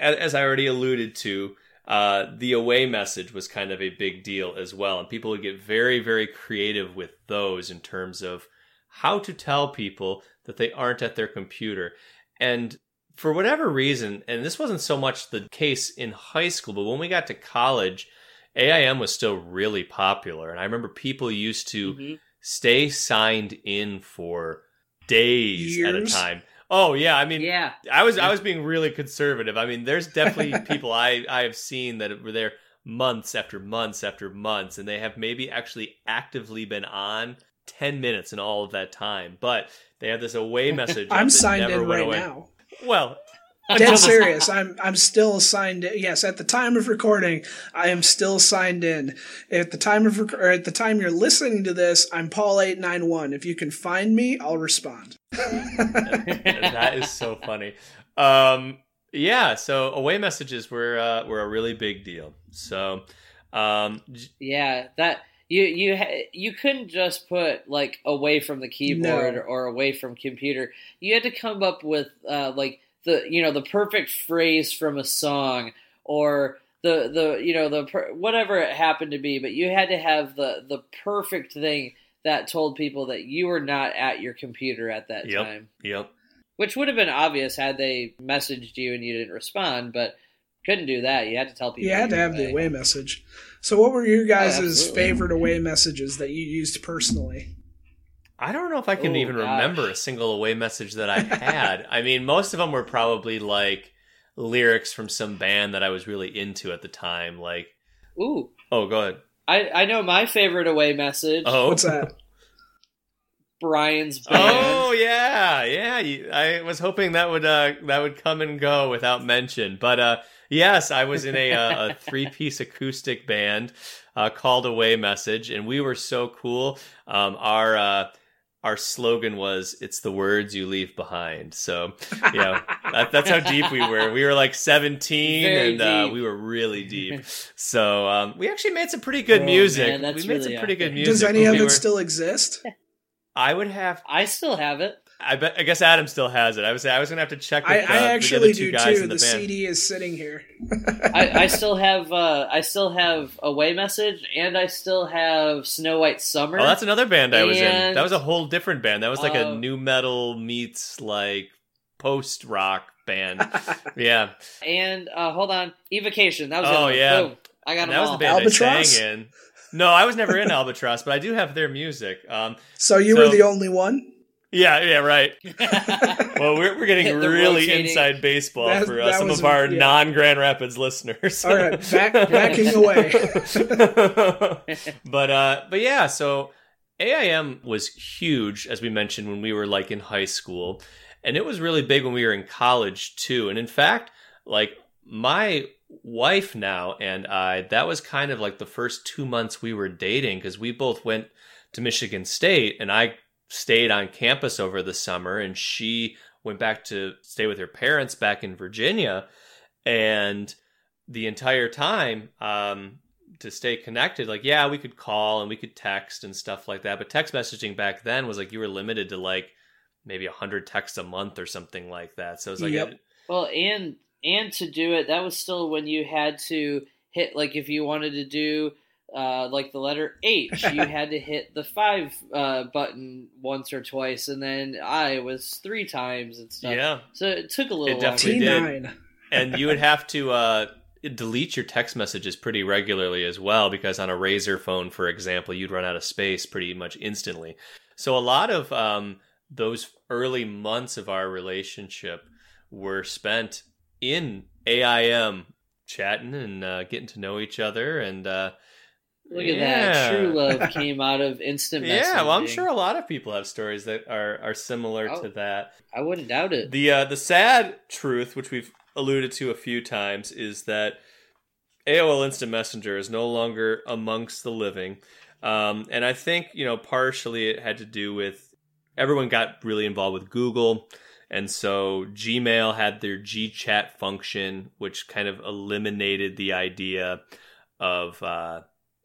as, as I already alluded to, uh, the away message was kind of a big deal as well, and people would get very, very creative with those in terms of how to tell people that they aren't at their computer. And for whatever reason, and this wasn't so much the case in high school, but when we got to college, AIM was still really popular, and I remember people used to
Mhm.
stay signed in for days at a time. Oh yeah, I mean,
yeah
I was I was being really conservative. I mean, there's definitely people I I have seen that were there months after months after months, and they have maybe actually actively been on ten minutes in all of that time. But they have this away message.
I'm signed in right
away.
now.
Well,
Dead serious. I'm I'm still signed in. Yes, at the time of recording, I am still signed in. At the time of rec- or at the time you're listening to this, I'm Paul eight nine one. If you can find me, I'll respond.
that is so funny. Um, yeah, so away messages were uh, were a really big deal. So, um, j-
yeah that you you ha- you couldn't just put like away from the keyboard
No.
or away from computer you had to come up with uh, like the you know the perfect phrase from a song or the the you know the per- whatever it happened to be but you had to have the the perfect thing that told people that you were not at your computer at that
Yep.
time
yep.
which would have been obvious had they messaged you and you didn't respond but couldn't do that you had to tell people
You had to have the
away.
away message. So, what were your oh, guys'
absolutely.
favorite away messages that you used personally?
I don't know if I can
Oh,
even
gosh.
remember a single away message that I had. I mean, most of them were probably like lyrics from some band that I was really into at the time. Like,
ooh
oh, go ahead.
I, I know my favorite away message.
Oh,
What's that?
Brian's band.
Oh yeah, yeah. I was hoping that would uh, that would come and go without mention, but uh, yes, I was in a, uh, a three piece acoustic band uh, called Away Message, and we were so cool. Um, our uh, our slogan was "It's the words you leave behind." So, yeah, that, that's how deep we were. We were like 17,
Very
and uh, we were really deep. So, um, we actually made some pretty good
Oh,
music.
man, that's
we made
really
some pretty good music.
Does any of
we
it
were-
still exist?
I would have.
I still have it.
I bet. I guess Adam still has it. I was. I was gonna have to check. With,
I,
uh,
I
the
actually
other two
do
guys
too.
in
The,
the.
CD is sitting here.
I, I still have uh, I still have Away Message, and I still have Snow White Summer.
Oh, that's another band I was in. That was a whole different band. That was like a
Uh,
new metal meets like post rock band. yeah,
and uh, hold on, Evocation. That was
Oh,
other
yeah.
Boom. I got
and
them
that was
all.
the band
Albatross?
I sang in. No, I was never in Albatross, but I do have their music. Um,
So you
So-
were the only one.
Yeah, yeah, right. Well, we're, we're getting really
rotating-
inside baseball
That-
for uh, some
was-
of our
yeah.
non Grand Rapids listeners.
All right, back backing away.
but uh but yeah, so AIM was huge as we mentioned when we were like in high school and it was really big when we were in college too. And in fact, like my wife now and I that was kind of like the first 2 months we were dating cuz we both went to Michigan State and I stayed on campus over the summer and she went back to stay with her parents back in Virginia and the entire time um, to stay connected like yeah we could call and we could text and stuff like that but text messaging back then was like you were limited to like maybe 100 texts a month or something like that so it's like
Yep.
Well, and and to do it, that was still when you had to hit like if you wanted to do uh, like the letter H, you had to hit the five uh, button once or twice, and then I was three times and stuff.
yeah
So it took a little
It
longer.
definitely
T
did.
nine.
and you would have to uh, delete your text messages pretty regularly as well because on a RAZR phone for example you'd run out of space pretty much instantly so a lot of um, those early months of our relationship were spent in aim chatting and uh, getting to know each other and uh,
Look at
yeah.
that. True love came out of instant messaging.
yeah well i'm sure a lot of people have stories that are, are similar
Oh.
to that
I wouldn't doubt it.
The uh, the sad truth, which we've alluded to a few times, is that AOL Instant Messenger is no longer amongst the living, um, and I think you know partially it had to do with everyone got really involved with Google, and so Gmail had their GChat function, which kind of eliminated the idea of uh,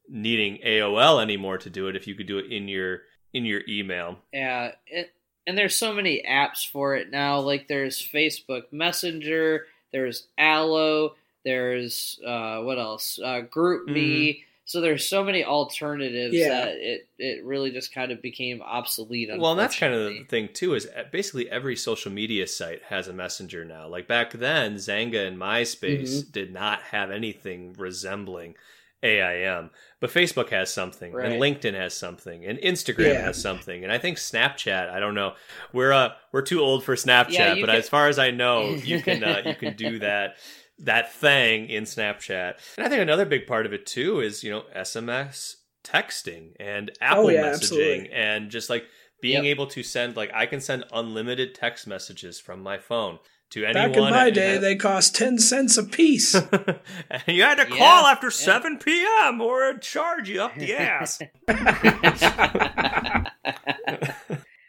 needing AOL anymore to do it if you could do it in your in your email.
Yeah, it, and there's so many apps for it now. Like there's Facebook Messenger, there's Allo, there's uh, what else? Uh, GroupMe. So there's so many alternatives
Yeah.
that it it really just kind of became obsolete.
Well, and that's kind of the thing too. Is uh, basically every social media site has a messenger now. Like back then, Xanga and MySpace
Mm-hmm.
did not have anything resembling AIM, but Facebook has something,
Right.
and LinkedIn has something, and Instagram
Yeah.
has something, and I think Snapchat. I don't know. We're uh we're too old for Snapchat,
Yeah,
but
can-
as far as I know, you can uh, you can do that that thing in Snapchat. And I think another big part of it too is you know SMS texting and Apple
Oh, yeah,
messaging
absolutely.
and just like being
Yep.
able to send like I can send unlimited text messages from my phone to anyone.
Back in my day,
have-
they cost ten cents a piece.
and you had to
Yeah,
call after
yeah.
7 p.m. or it'd charge you up the ass.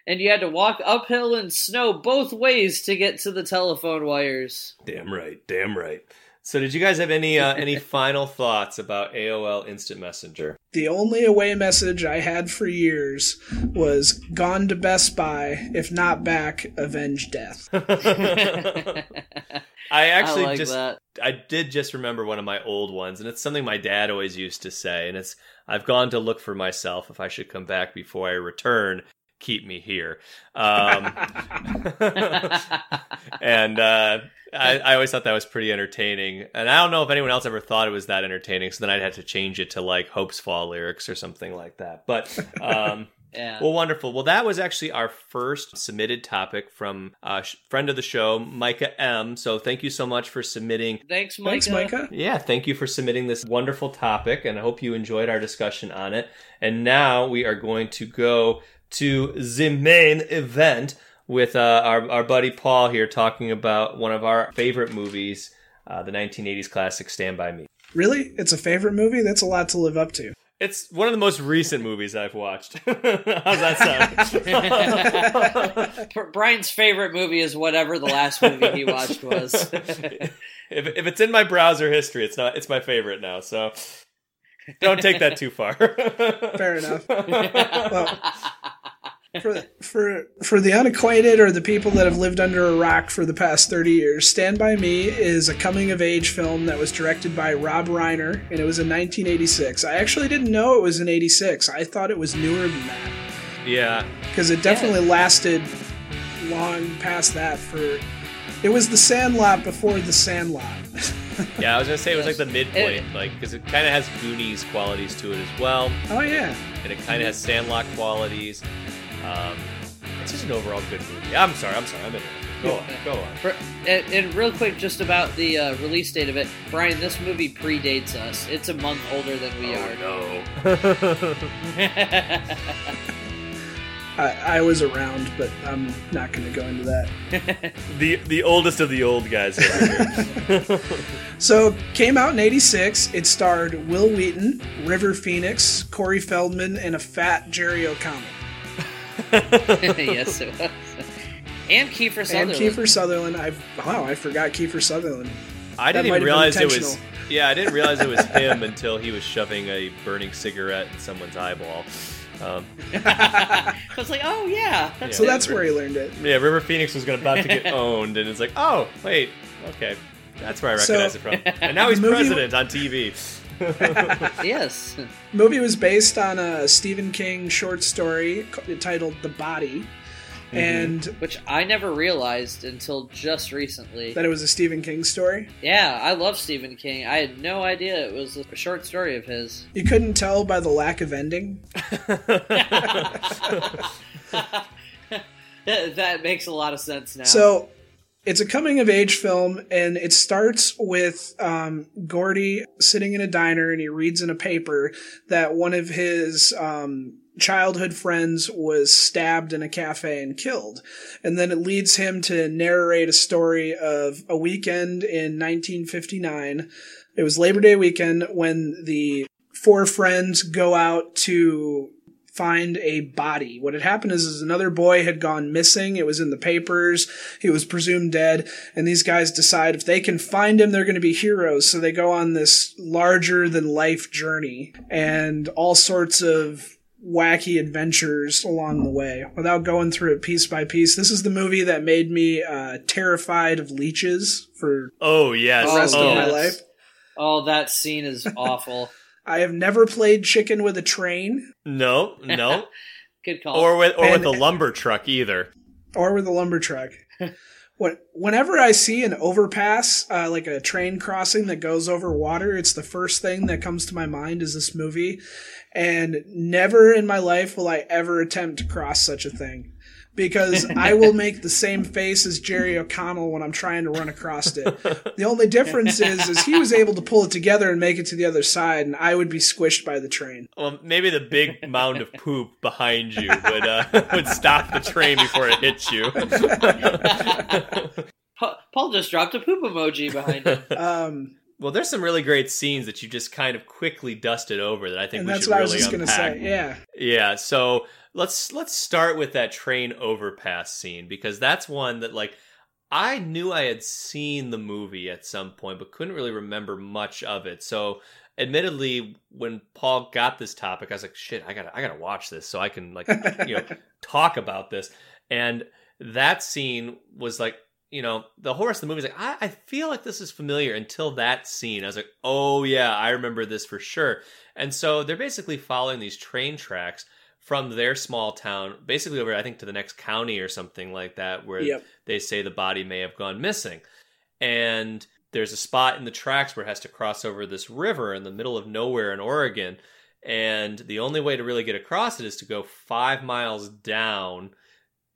and you had to walk uphill in snow both ways to get to the telephone wires.
damn right, damn right. So, did you guys have any uh, any final thoughts about AOL Instant Messenger?
the only away message I had for years was "Gone to Best Buy. If not back, avenge death."
I actually
I like
just
that.
I did just remember one of my old ones, and it's something my dad always used to say, and it's I've gone to look for myself. If I should come back before I return, keep me here. Um, and uh, I, I always thought that was pretty entertaining. And I don't know if anyone else ever thought it was that entertaining, so then I'd have to change it to like Hopesfall lyrics or something like that. But um,
yeah.
well, wonderful. Well, that was actually our first submitted topic from a friend of the show, Micah M. So thank you so much for submitting.
Thanks, Micah.
Thanks, Micah.
Yeah, thank you for submitting this wonderful topic, and I hope you enjoyed our discussion on it. And now we are going to go to the main event with uh, our, our buddy Paul here talking about one of our favorite movies, uh, the 1980s classic Stand By Me.
Really, it's a favorite movie. That's a lot to live up to.
It's one of the most recent movies I've watched. How's that sound?
Brian's favorite movie is whatever the last movie he watched was.
if, if it's in my browser history, it's not. It's my favorite now. So don't take that too far.
Fair enough. Well, for for for the unacquainted or the people that have lived under a rock for the past 30 years stand by me is a coming of age film that was directed by rob reiner and it was in 1986 i actually didn't know it was in 86 i thought it was newer than that.
Yeah,
because it definitely lasted long past that for it was the sandlot before the sandlot.
Yeah. I was gonna say it was like the midpoint,
It-
like because it kind of has Goonies qualities to it as well,
oh yeah.
And it kind of has Sandlot qualities. Um, it's just an overall good movie. I'm sorry. I'm sorry. I'm in. Go on. Go on.
For- and, and real quick, just about the uh, release date of it, Brian. This movie predates us. It's a month older than we
Oh, no.
I, I was around but i'm not going to go into that
the the oldest of the old guys.
So, came out in 86. It starred Wil Wheaton, River Phoenix, Corey Feldman, and a fat Jerry O'Connell.
yes, it was. And Kiefer Sutherland.
And Kiefer Sutherland. I wow, I forgot Kiefer Sutherland.
I
That
didn't even realize it was. Yeah, I didn't realize it was him until he was shoving a burning cigarette in someone's eyeball. Um,
I was like, oh yeah.
Yeah.
So that's where he learned it.
yeah, River Phoenix was gonna, about to get owned, and it's like, oh wait, okay, that's where I recognize
So-
it from. And now he's
The movie-
president on TV.
yes.
movie was based on a Stephen King short story titled The Body,
Mm-hmm.
and
Which I never realized until just recently.
that it was a Stephen King story.
Yeah, I love Stephen King. I had no idea it was a short story of his.
You couldn't tell by the lack of ending.
that makes a lot of sense now.
So it's a coming of age film, and it starts with um, Gordie sitting in a diner and he reads in a paper that one of his um, childhood friends was stabbed in a cafe and killed. And then it leads him to narrate a story of a weekend in 1959. It was Labor Day weekend when the four friends go out to find a body. What had happened is, is another boy had gone missing. It was in the papers. He was presumed dead. And these guys decide if they can find him, they're going to be heroes. So they go on this larger than life journey and all sorts of wacky adventures along the way without going through it piece by piece. This is the movie that made me uh, terrified of leeches for
Oh yes.
the rest
oh.
of my
life.
oh, that scene is awful.
I have never played chicken with a train
No, no,
Good call.
or with or
And-
with a lumber truck either.
or with a lumber truck. When, whenever I see an overpass, uh, like a train crossing that goes over water, it's the first thing that comes to my mind is this movie. And never in my life will I ever attempt to cross such a thing. Because I will make the same face as Jerry O'Connell when I'm trying to run across it. The only difference is, is he was able to pull it together and make it to the other side, and I would be squished by the train.
Well, maybe the big mound of poop behind you would uh, would stop the train before it hits you.
Paul just dropped a poop emoji behind him.
Um,
well, there's some really great scenes that you just kind of quickly dusted over that I think
and
we
that's
should
what I
really
was just going to
unpack.
say. Yeah.
Yeah, so let's let's start with that train overpass scene because that's one that like I knew I had seen the movie at some point but couldn't really remember much of it. So admittedly when Paul got this topic I was like shit, I got to I got to watch this so I can like you know talk about this. And that scene was like you know, the whole rest of the movie is like, I, I feel like this is familiar until that scene. I was like, oh yeah, I remember this for sure. And so they're basically following these train tracks from their small town, basically over, I think, to the next county or something like that, where
Yep.
they say the body may have gone missing. And there's a spot in the tracks where it has to cross over this river in the middle of nowhere in Oregon. And the only way to really get across it is to go five miles down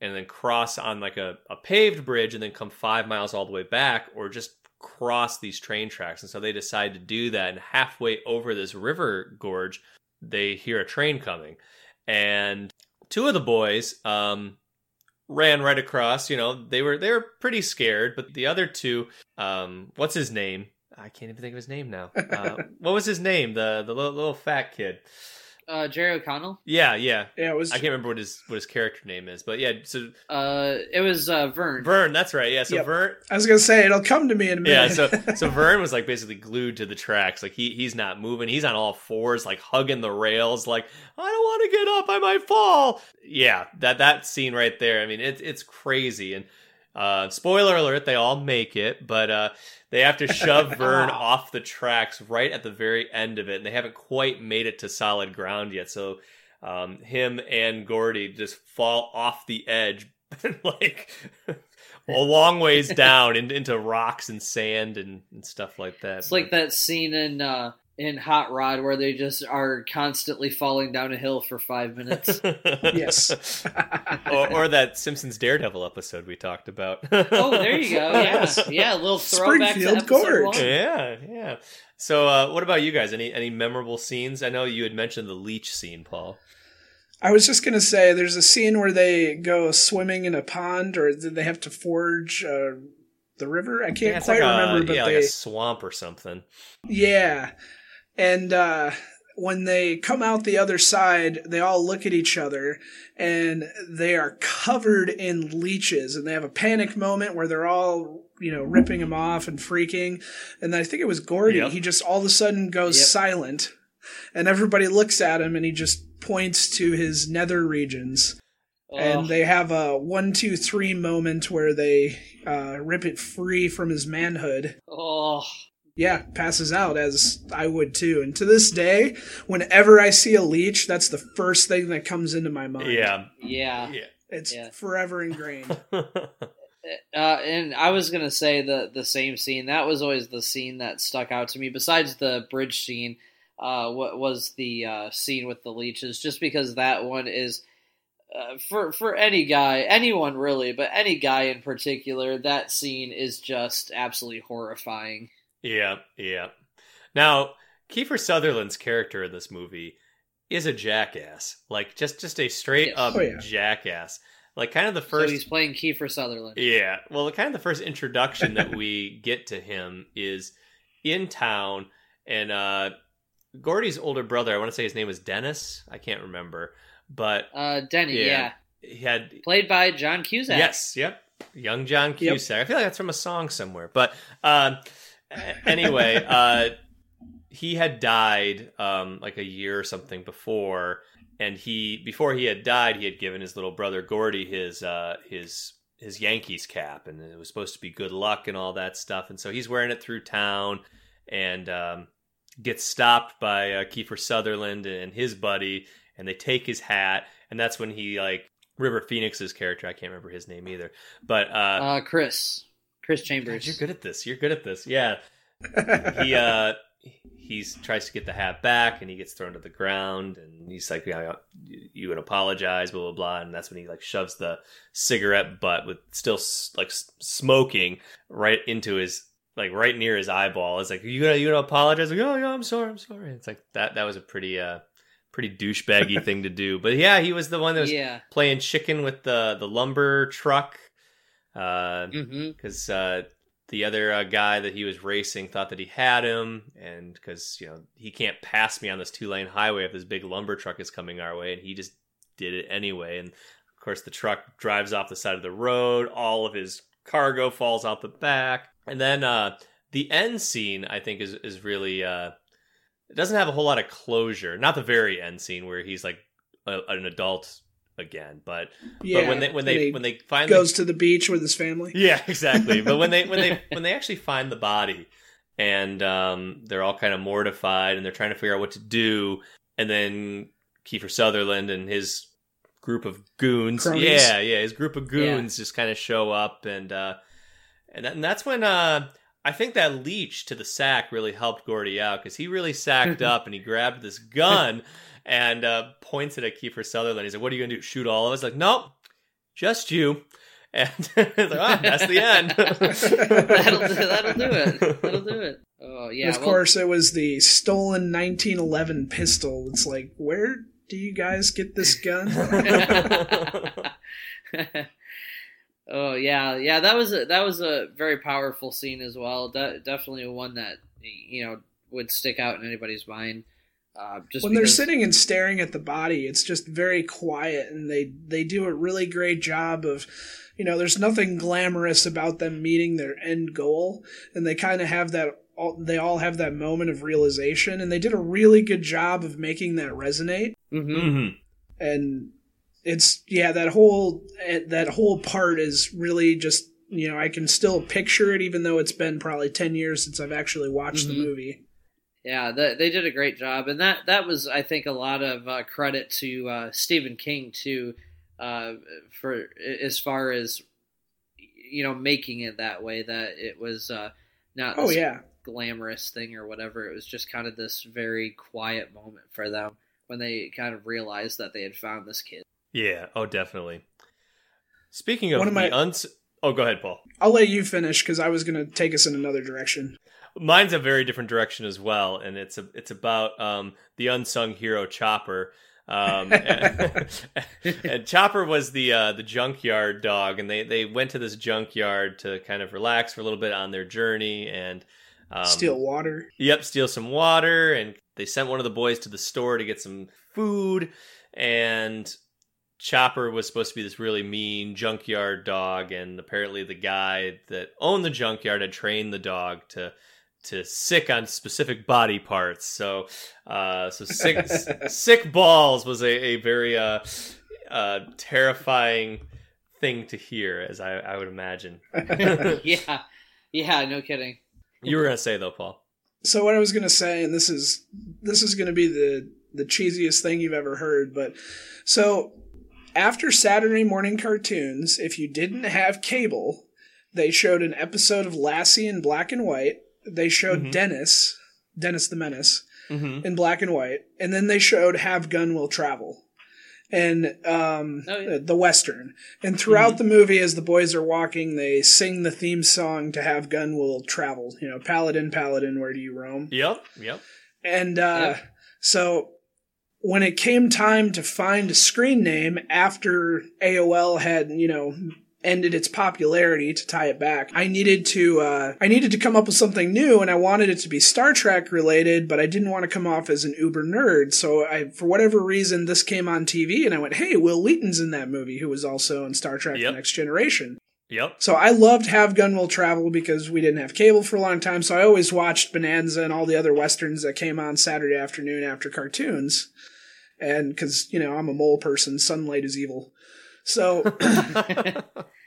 and then cross on like a, a paved bridge and then come five miles all the way back or just cross these train tracks. And so they decide to do that. And halfway over this river gorge, they hear a train coming. And two of the boys um, ran right across. You know, they were they were pretty scared, but the other two, um, what's his name? I can't even think of his name now. Uh, what was his name? The the little, little fat kid.
Uh, Jerry O'Connell.
Yeah, yeah.
Yeah, it was.
I can't remember what his what his character name is, but yeah. So
Uh, it was uh, Vern.
Vern, that's right. Yeah. So
Yep.
Vern.
I was gonna say it'll come to me in a minute.
Yeah.
minute.
So so Vern was like basically glued to the tracks. Like he he's not moving. He's on all fours, like hugging the rails. Like I don't want to get up. I might fall. Yeah. That that scene right there. I mean, it's it's crazy. And uh, spoiler alert, they all make it, but uh, they have to shove Vern off the tracks right at the very end of it, and they haven't quite made it to solid ground yet. So um, him and Gordie just fall off the edge, like a long ways down in, into rocks and sand and, and stuff like that.
It's like that scene in uh, in Hot Rod where they just are constantly falling down a hill for five minutes.
yes.
or, or that Simpsons Daredevil episode we talked about.
oh, there you go. Yeah, yeah. A little throwback to
Springfield
episode
Gorge.
one.
Yeah, yeah. So, uh, what about you guys? Any any memorable scenes? I know you had mentioned the leech scene, Paul.
I was just gonna say, there's a scene where they go swimming in a pond, or did they have to forge uh, the river? I can't
Yeah,
quite
like a,
remember, but
yeah,
they,
like a swamp or something.
yeah. And uh, when they come out the other side, they all look at each other, and they are covered in leeches, and they have a panic moment where they're all. You know, ripping him off and freaking, and I think it was Gordie.
Yep.
He just all of a sudden goes
Yep.
silent, and everybody looks at him, and he just points to his nether regions.
Oh,
and they have a one two three moment where they uh, rip it free from his manhood
oh,
yeah passes out as i would too and to this day whenever i see a leech that's the first thing that comes into my mind
Yeah,
yeah.
yeah.
it's
Yeah.
forever ingrained
Uh, and I was gonna say the the same scene. That was always the scene that stuck out to me. Besides the bridge scene, uh, what was the uh, scene with the leeches? Just because that one is uh, for for any guy, anyone really, but any guy in particular, that scene is just absolutely horrifying.
Yeah, yeah. Now, Kiefer Sutherland's character in this movie is a jackass. Like just just a straight
Yes.
up
Oh, yeah.
jackass. Like kind of the
so
first
he's playing Kiefer Sutherland.
Yeah. Well, the kind of the first introduction that we get to him is in town, and uh, Gordie's older brother. I want to say his name was Dennis. I can't remember, but
Uh, Denny,
Yeah.
yeah.
he had
played by John Cusack.
yes, yep, young John
Yep.
Cusack. I feel like that's from a song somewhere. But um, a- anyway, uh, he had died um, like a year or something before, and he before he had died, he had given his little brother Gordie his uh, his his Yankees cap, and it was supposed to be good luck and all that stuff. And so he's wearing it through town, and um, gets stopped by uh, Kiefer Sutherland and his buddy, and they take his hat, and that's when he like River Phoenix's character. I can't remember his name either, but uh,
Uh, Chris. Chris
God,
Chambers.
you're good at this. You're good at this. Yeah. He uh he's tries to get the hat back and he gets thrown to the ground and he's like, yeah, you would apologize, blah blah blah, and that's when he like shoves the cigarette butt with still like smoking right into his like right near his eyeball. It's like you gonna you gonna apologize? Like, oh yeah, I'm sorry, I'm sorry. It's like that that was a pretty uh pretty douchebaggy thing to do. But yeah, he was the one that was
yeah.
playing chicken with the the lumber truck. Uh,
hmm
because uh, the other uh, guy that he was racing thought that he had him, and because you know he can't pass me on this two lane highway if this big lumber truck is coming our way, and he just did it anyway. And of course, the truck drives off the side of the road. All of his cargo falls out the back, and then uh, the end scene I think is is really uh, it doesn't have a whole lot of closure. Not the very end scene where he's like a, an adult again, but
yeah
but when they when they when they finally
goes to the beach with his family
yeah, exactly. But when they when they when they actually find the body and um, they're all kind of mortified and they're trying to figure out what to do, and then Kiefer Sutherland and his group of goons,
Cronies.
yeah, yeah, his group of goons just kind of show up, and uh, and, that, and that's when uh, I think that leech to the sack really helped Gordie out because he really sacked up and he grabbed this gun and uh, points it at Kiefer Sutherland. He's like, "What are you gonna do? Shoot all of us?" Like, nope, just you. And it's like, oh, that's the end.
that'll do, that'll do it. That'll do it. Oh yeah.
of
well,
course it was the stolen 1911 pistol it's like where do you guys get this gun
Oh yeah, yeah. That was a, that was a very powerful scene as well. De- definitely one that you know would stick out in anybody's mind. Uh, just
when
because,
they're sitting and staring at the body, it's just very quiet, and they they do a really great job of. You know, there's nothing glamorous about them meeting their end goal, and they kind of have that all, they all have that moment of realization and they did a really good job of making that resonate
Mhm.
Mm-hmm.
and it's yeah that whole eh, that whole part is really just you know i can still picture it even though it's been probably 10 years since i've actually watched
Mhm.
the movie
Yeah, th they did a great job, and that that was, I think, a lot of uh, credit to uh, Stephen King too, uh, for as far as you know making it that way. That it was uh, not
oh
this
yeah
glamorous thing or whatever. It was just kind of this very quiet moment for them when they kind of realized that they had found this kid.
Yeah. Oh, definitely. Speaking of,
One of my-
the uns. Oh, go ahead, Paul.
i'll let you finish because i was going to take us in another direction
Mine's a very different direction as well, and it's a, it's about um, the unsung hero Chopper. Um, and, and Chopper was the uh, the junkyard dog, and they, they went to this junkyard to kind of relax for a little bit on their journey and um,
steal water
Yep, steal some water, and they sent one of the boys to the store to get some food. And Chopper was supposed to be this really mean junkyard dog, and apparently the guy that owned the junkyard had trained the dog to to sick on specific body parts. So, uh, so sick sick balls was a, a very uh, uh, terrifying thing to hear, as I, I would imagine.
yeah, yeah, no kidding.
you were gonna say though, Paul.
So what I was gonna say, and this is this is gonna be the the cheesiest thing you've ever heard, but so after Saturday morning cartoons, if you didn't have cable, they showed an episode of Lassie in black and white. They showed
Mhm.
Dennis, Dennis the Menace,
Mm-hmm.
in black and white, and then they showed Have Gun Will Travel. And um,
Oh, yeah.
the western, and throughout the movie, as the boys are walking, they sing the theme song to "Have Gun Will Travel." You know, Paladin, Paladin, where do you roam?
Yep, yep.
And uh,
Yep.
so when it came time to find a screen name after AOL had, you know, ended its popularity to tie it back, I needed to uh, I needed to come up with something new and I wanted it to be Star Trek related, but I didn't want to come off as an uber nerd. So I for whatever reason this came on TV and I went, "Hey, Wil Wheaton's in that movie who was also in Star Trek
Yep.
The Next Generation."
Yep.
So I loved Have Gun Will Travel because we didn't have cable for a long time. So I always watched Bonanza and all the other westerns that came on Saturday afternoon after cartoons. And because, you know, I'm a mole person, sunlight is evil. So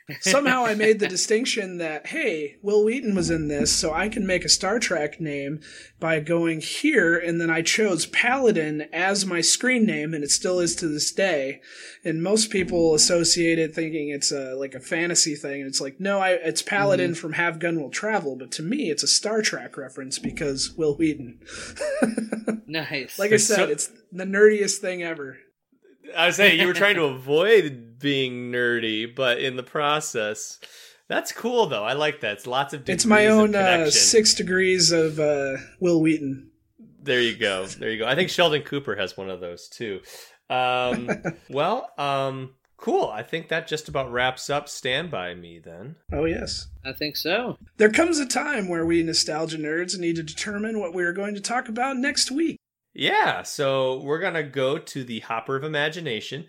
somehow I made the distinction that, hey, Wil Wheaton was in this, so I can make a Star Trek name by going here. And then I chose Paladin as my screen name, and it still is to this day. And most people associate it thinking it's a, like a fantasy thing. And it's like, no, I, it's Paladin mm-hmm. from Have Gun Will Travel. But to me, it's a Star Trek reference because Wil Wheaton.
Nice.
like I
It's so-
said, it's the nerdiest thing ever.
I was saying you were trying to avoid being nerdy, but in the process, that's cool though. I like that. It's lots of degrees
It's my own uh, six degrees of uh, Wil Wheaton.
There you go. There you go. I think Sheldon Cooper has one of those too. Um, well, um, cool. I think that just about wraps up Stand By Me then.
Oh, yes.
I think so.
There comes a time where we nostalgia nerds need to determine what we are going to talk about next week.
Yeah, so we're gonna go to the Hopper of Imagination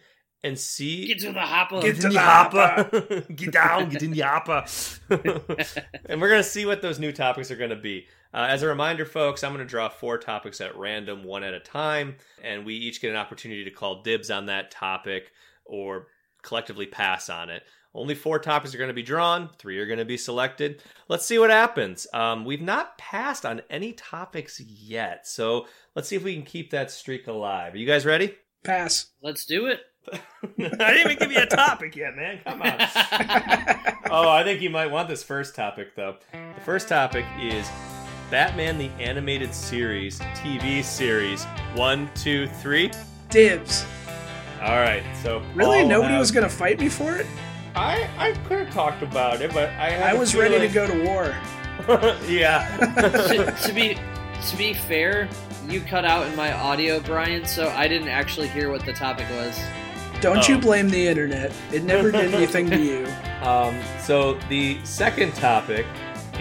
and see.
Get to the hopper.
Get to the hopper.
get down, get in the hopper. and we're going to see what those new topics are going to be. Uh, as a reminder, folks, I'm going to draw four topics at random, one at a time, and we each get an opportunity to call dibs on that topic or collectively pass on it. Only four topics are going to be drawn, three are going to be selected. Let's see what happens. Um, we've not passed on any topics yet, so let's see if we can keep that streak alive. Are you guys ready?
Pass.
Let's do it.
I didn't even give you a topic yet, man. Come on. oh, I think you might want this first topic, though. The first topic is Batman the Animated Series TV series. One, two, three.
Dibs.
All right. So
Really?
Paul
Nobody
has-
was going to fight me for it?
I I could have talked about it, but I had
I
a
was ready to go to war.
yeah.
to, to be to be fair, you cut out in my audio, Brian, so I didn't actually hear what the topic was.
Don't you
Oh.
blame the internet. It never did anything to you.
Um, so the second topic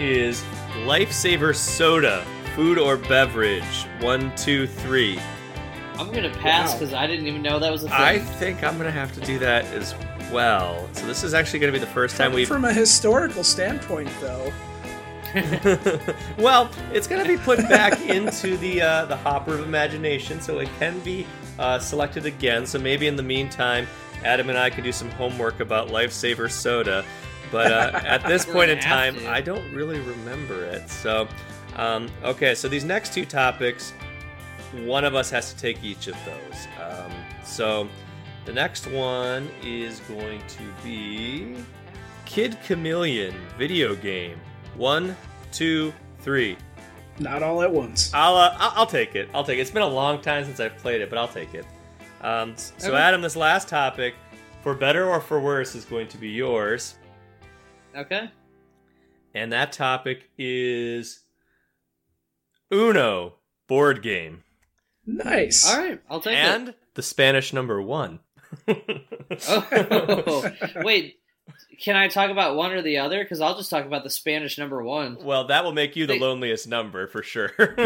is lifesaver soda, food or beverage. One, two, three.
I'm gonna pass
Wow.
because I didn't even know that was a thing.
I think I'm gonna have to do that as well. So this is actually gonna be the first time we've.
From a historical standpoint, though,
well, it's gonna be put back into the uh, the hopper of imagination, so it can be uh, selected again. So maybe in the meantime, Adam and I can do some homework about lifesaver soda. But uh, at this point in time,
to.
I don't really remember it. So, um, okay. So these next two topics, one of us has to take each of those. Um, so the next one is going to be Kid Chameleon video game. One, two, three.
not all at once.
I'll uh, I'll I'll take it. I'll take it. It's been a long time since I've played it, but I'll take it. Um, so
Okay.
Adam, this last topic, for better or for worse, is going to be yours,
okay.
and that topic is Uno board game
Nice.
All right, I'll take it.
and the Spanish number one.
Oh, wait. Can I talk about one or the other? Because I'll just talk about the Spanish number one.
Well, that will make you the
Wait.
loneliest number for sure. well,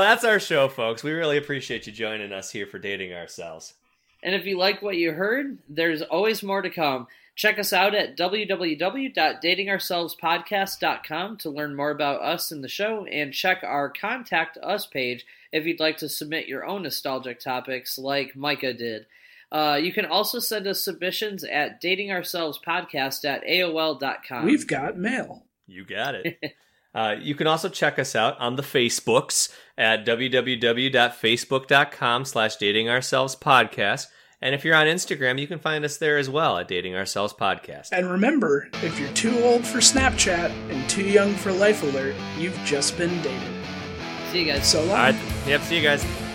that's our show, folks. We really appreciate you joining us here for dating ourselves.
And if you like what you heard, there's always more to come. Check us out at www.datingourselvespodcast.com to learn more about us and the show, and check our Contact Us page if you'd like to submit your own nostalgic topics like Micah did. Uh, you can also send us submissions at datingourselvespodcast at AOL.com.
We've got mail.
You got it. Uh, you can also check us out on the Facebooks at www.facebook.com slash dating ourselves podcast. And if you're on Instagram, you can find us there as well at dating ourselves podcast.
And remember, if you're too old for Snapchat and too young for Life Alert, you've just been dated.
See you guys.
So long.
All right. Yep. See you guys.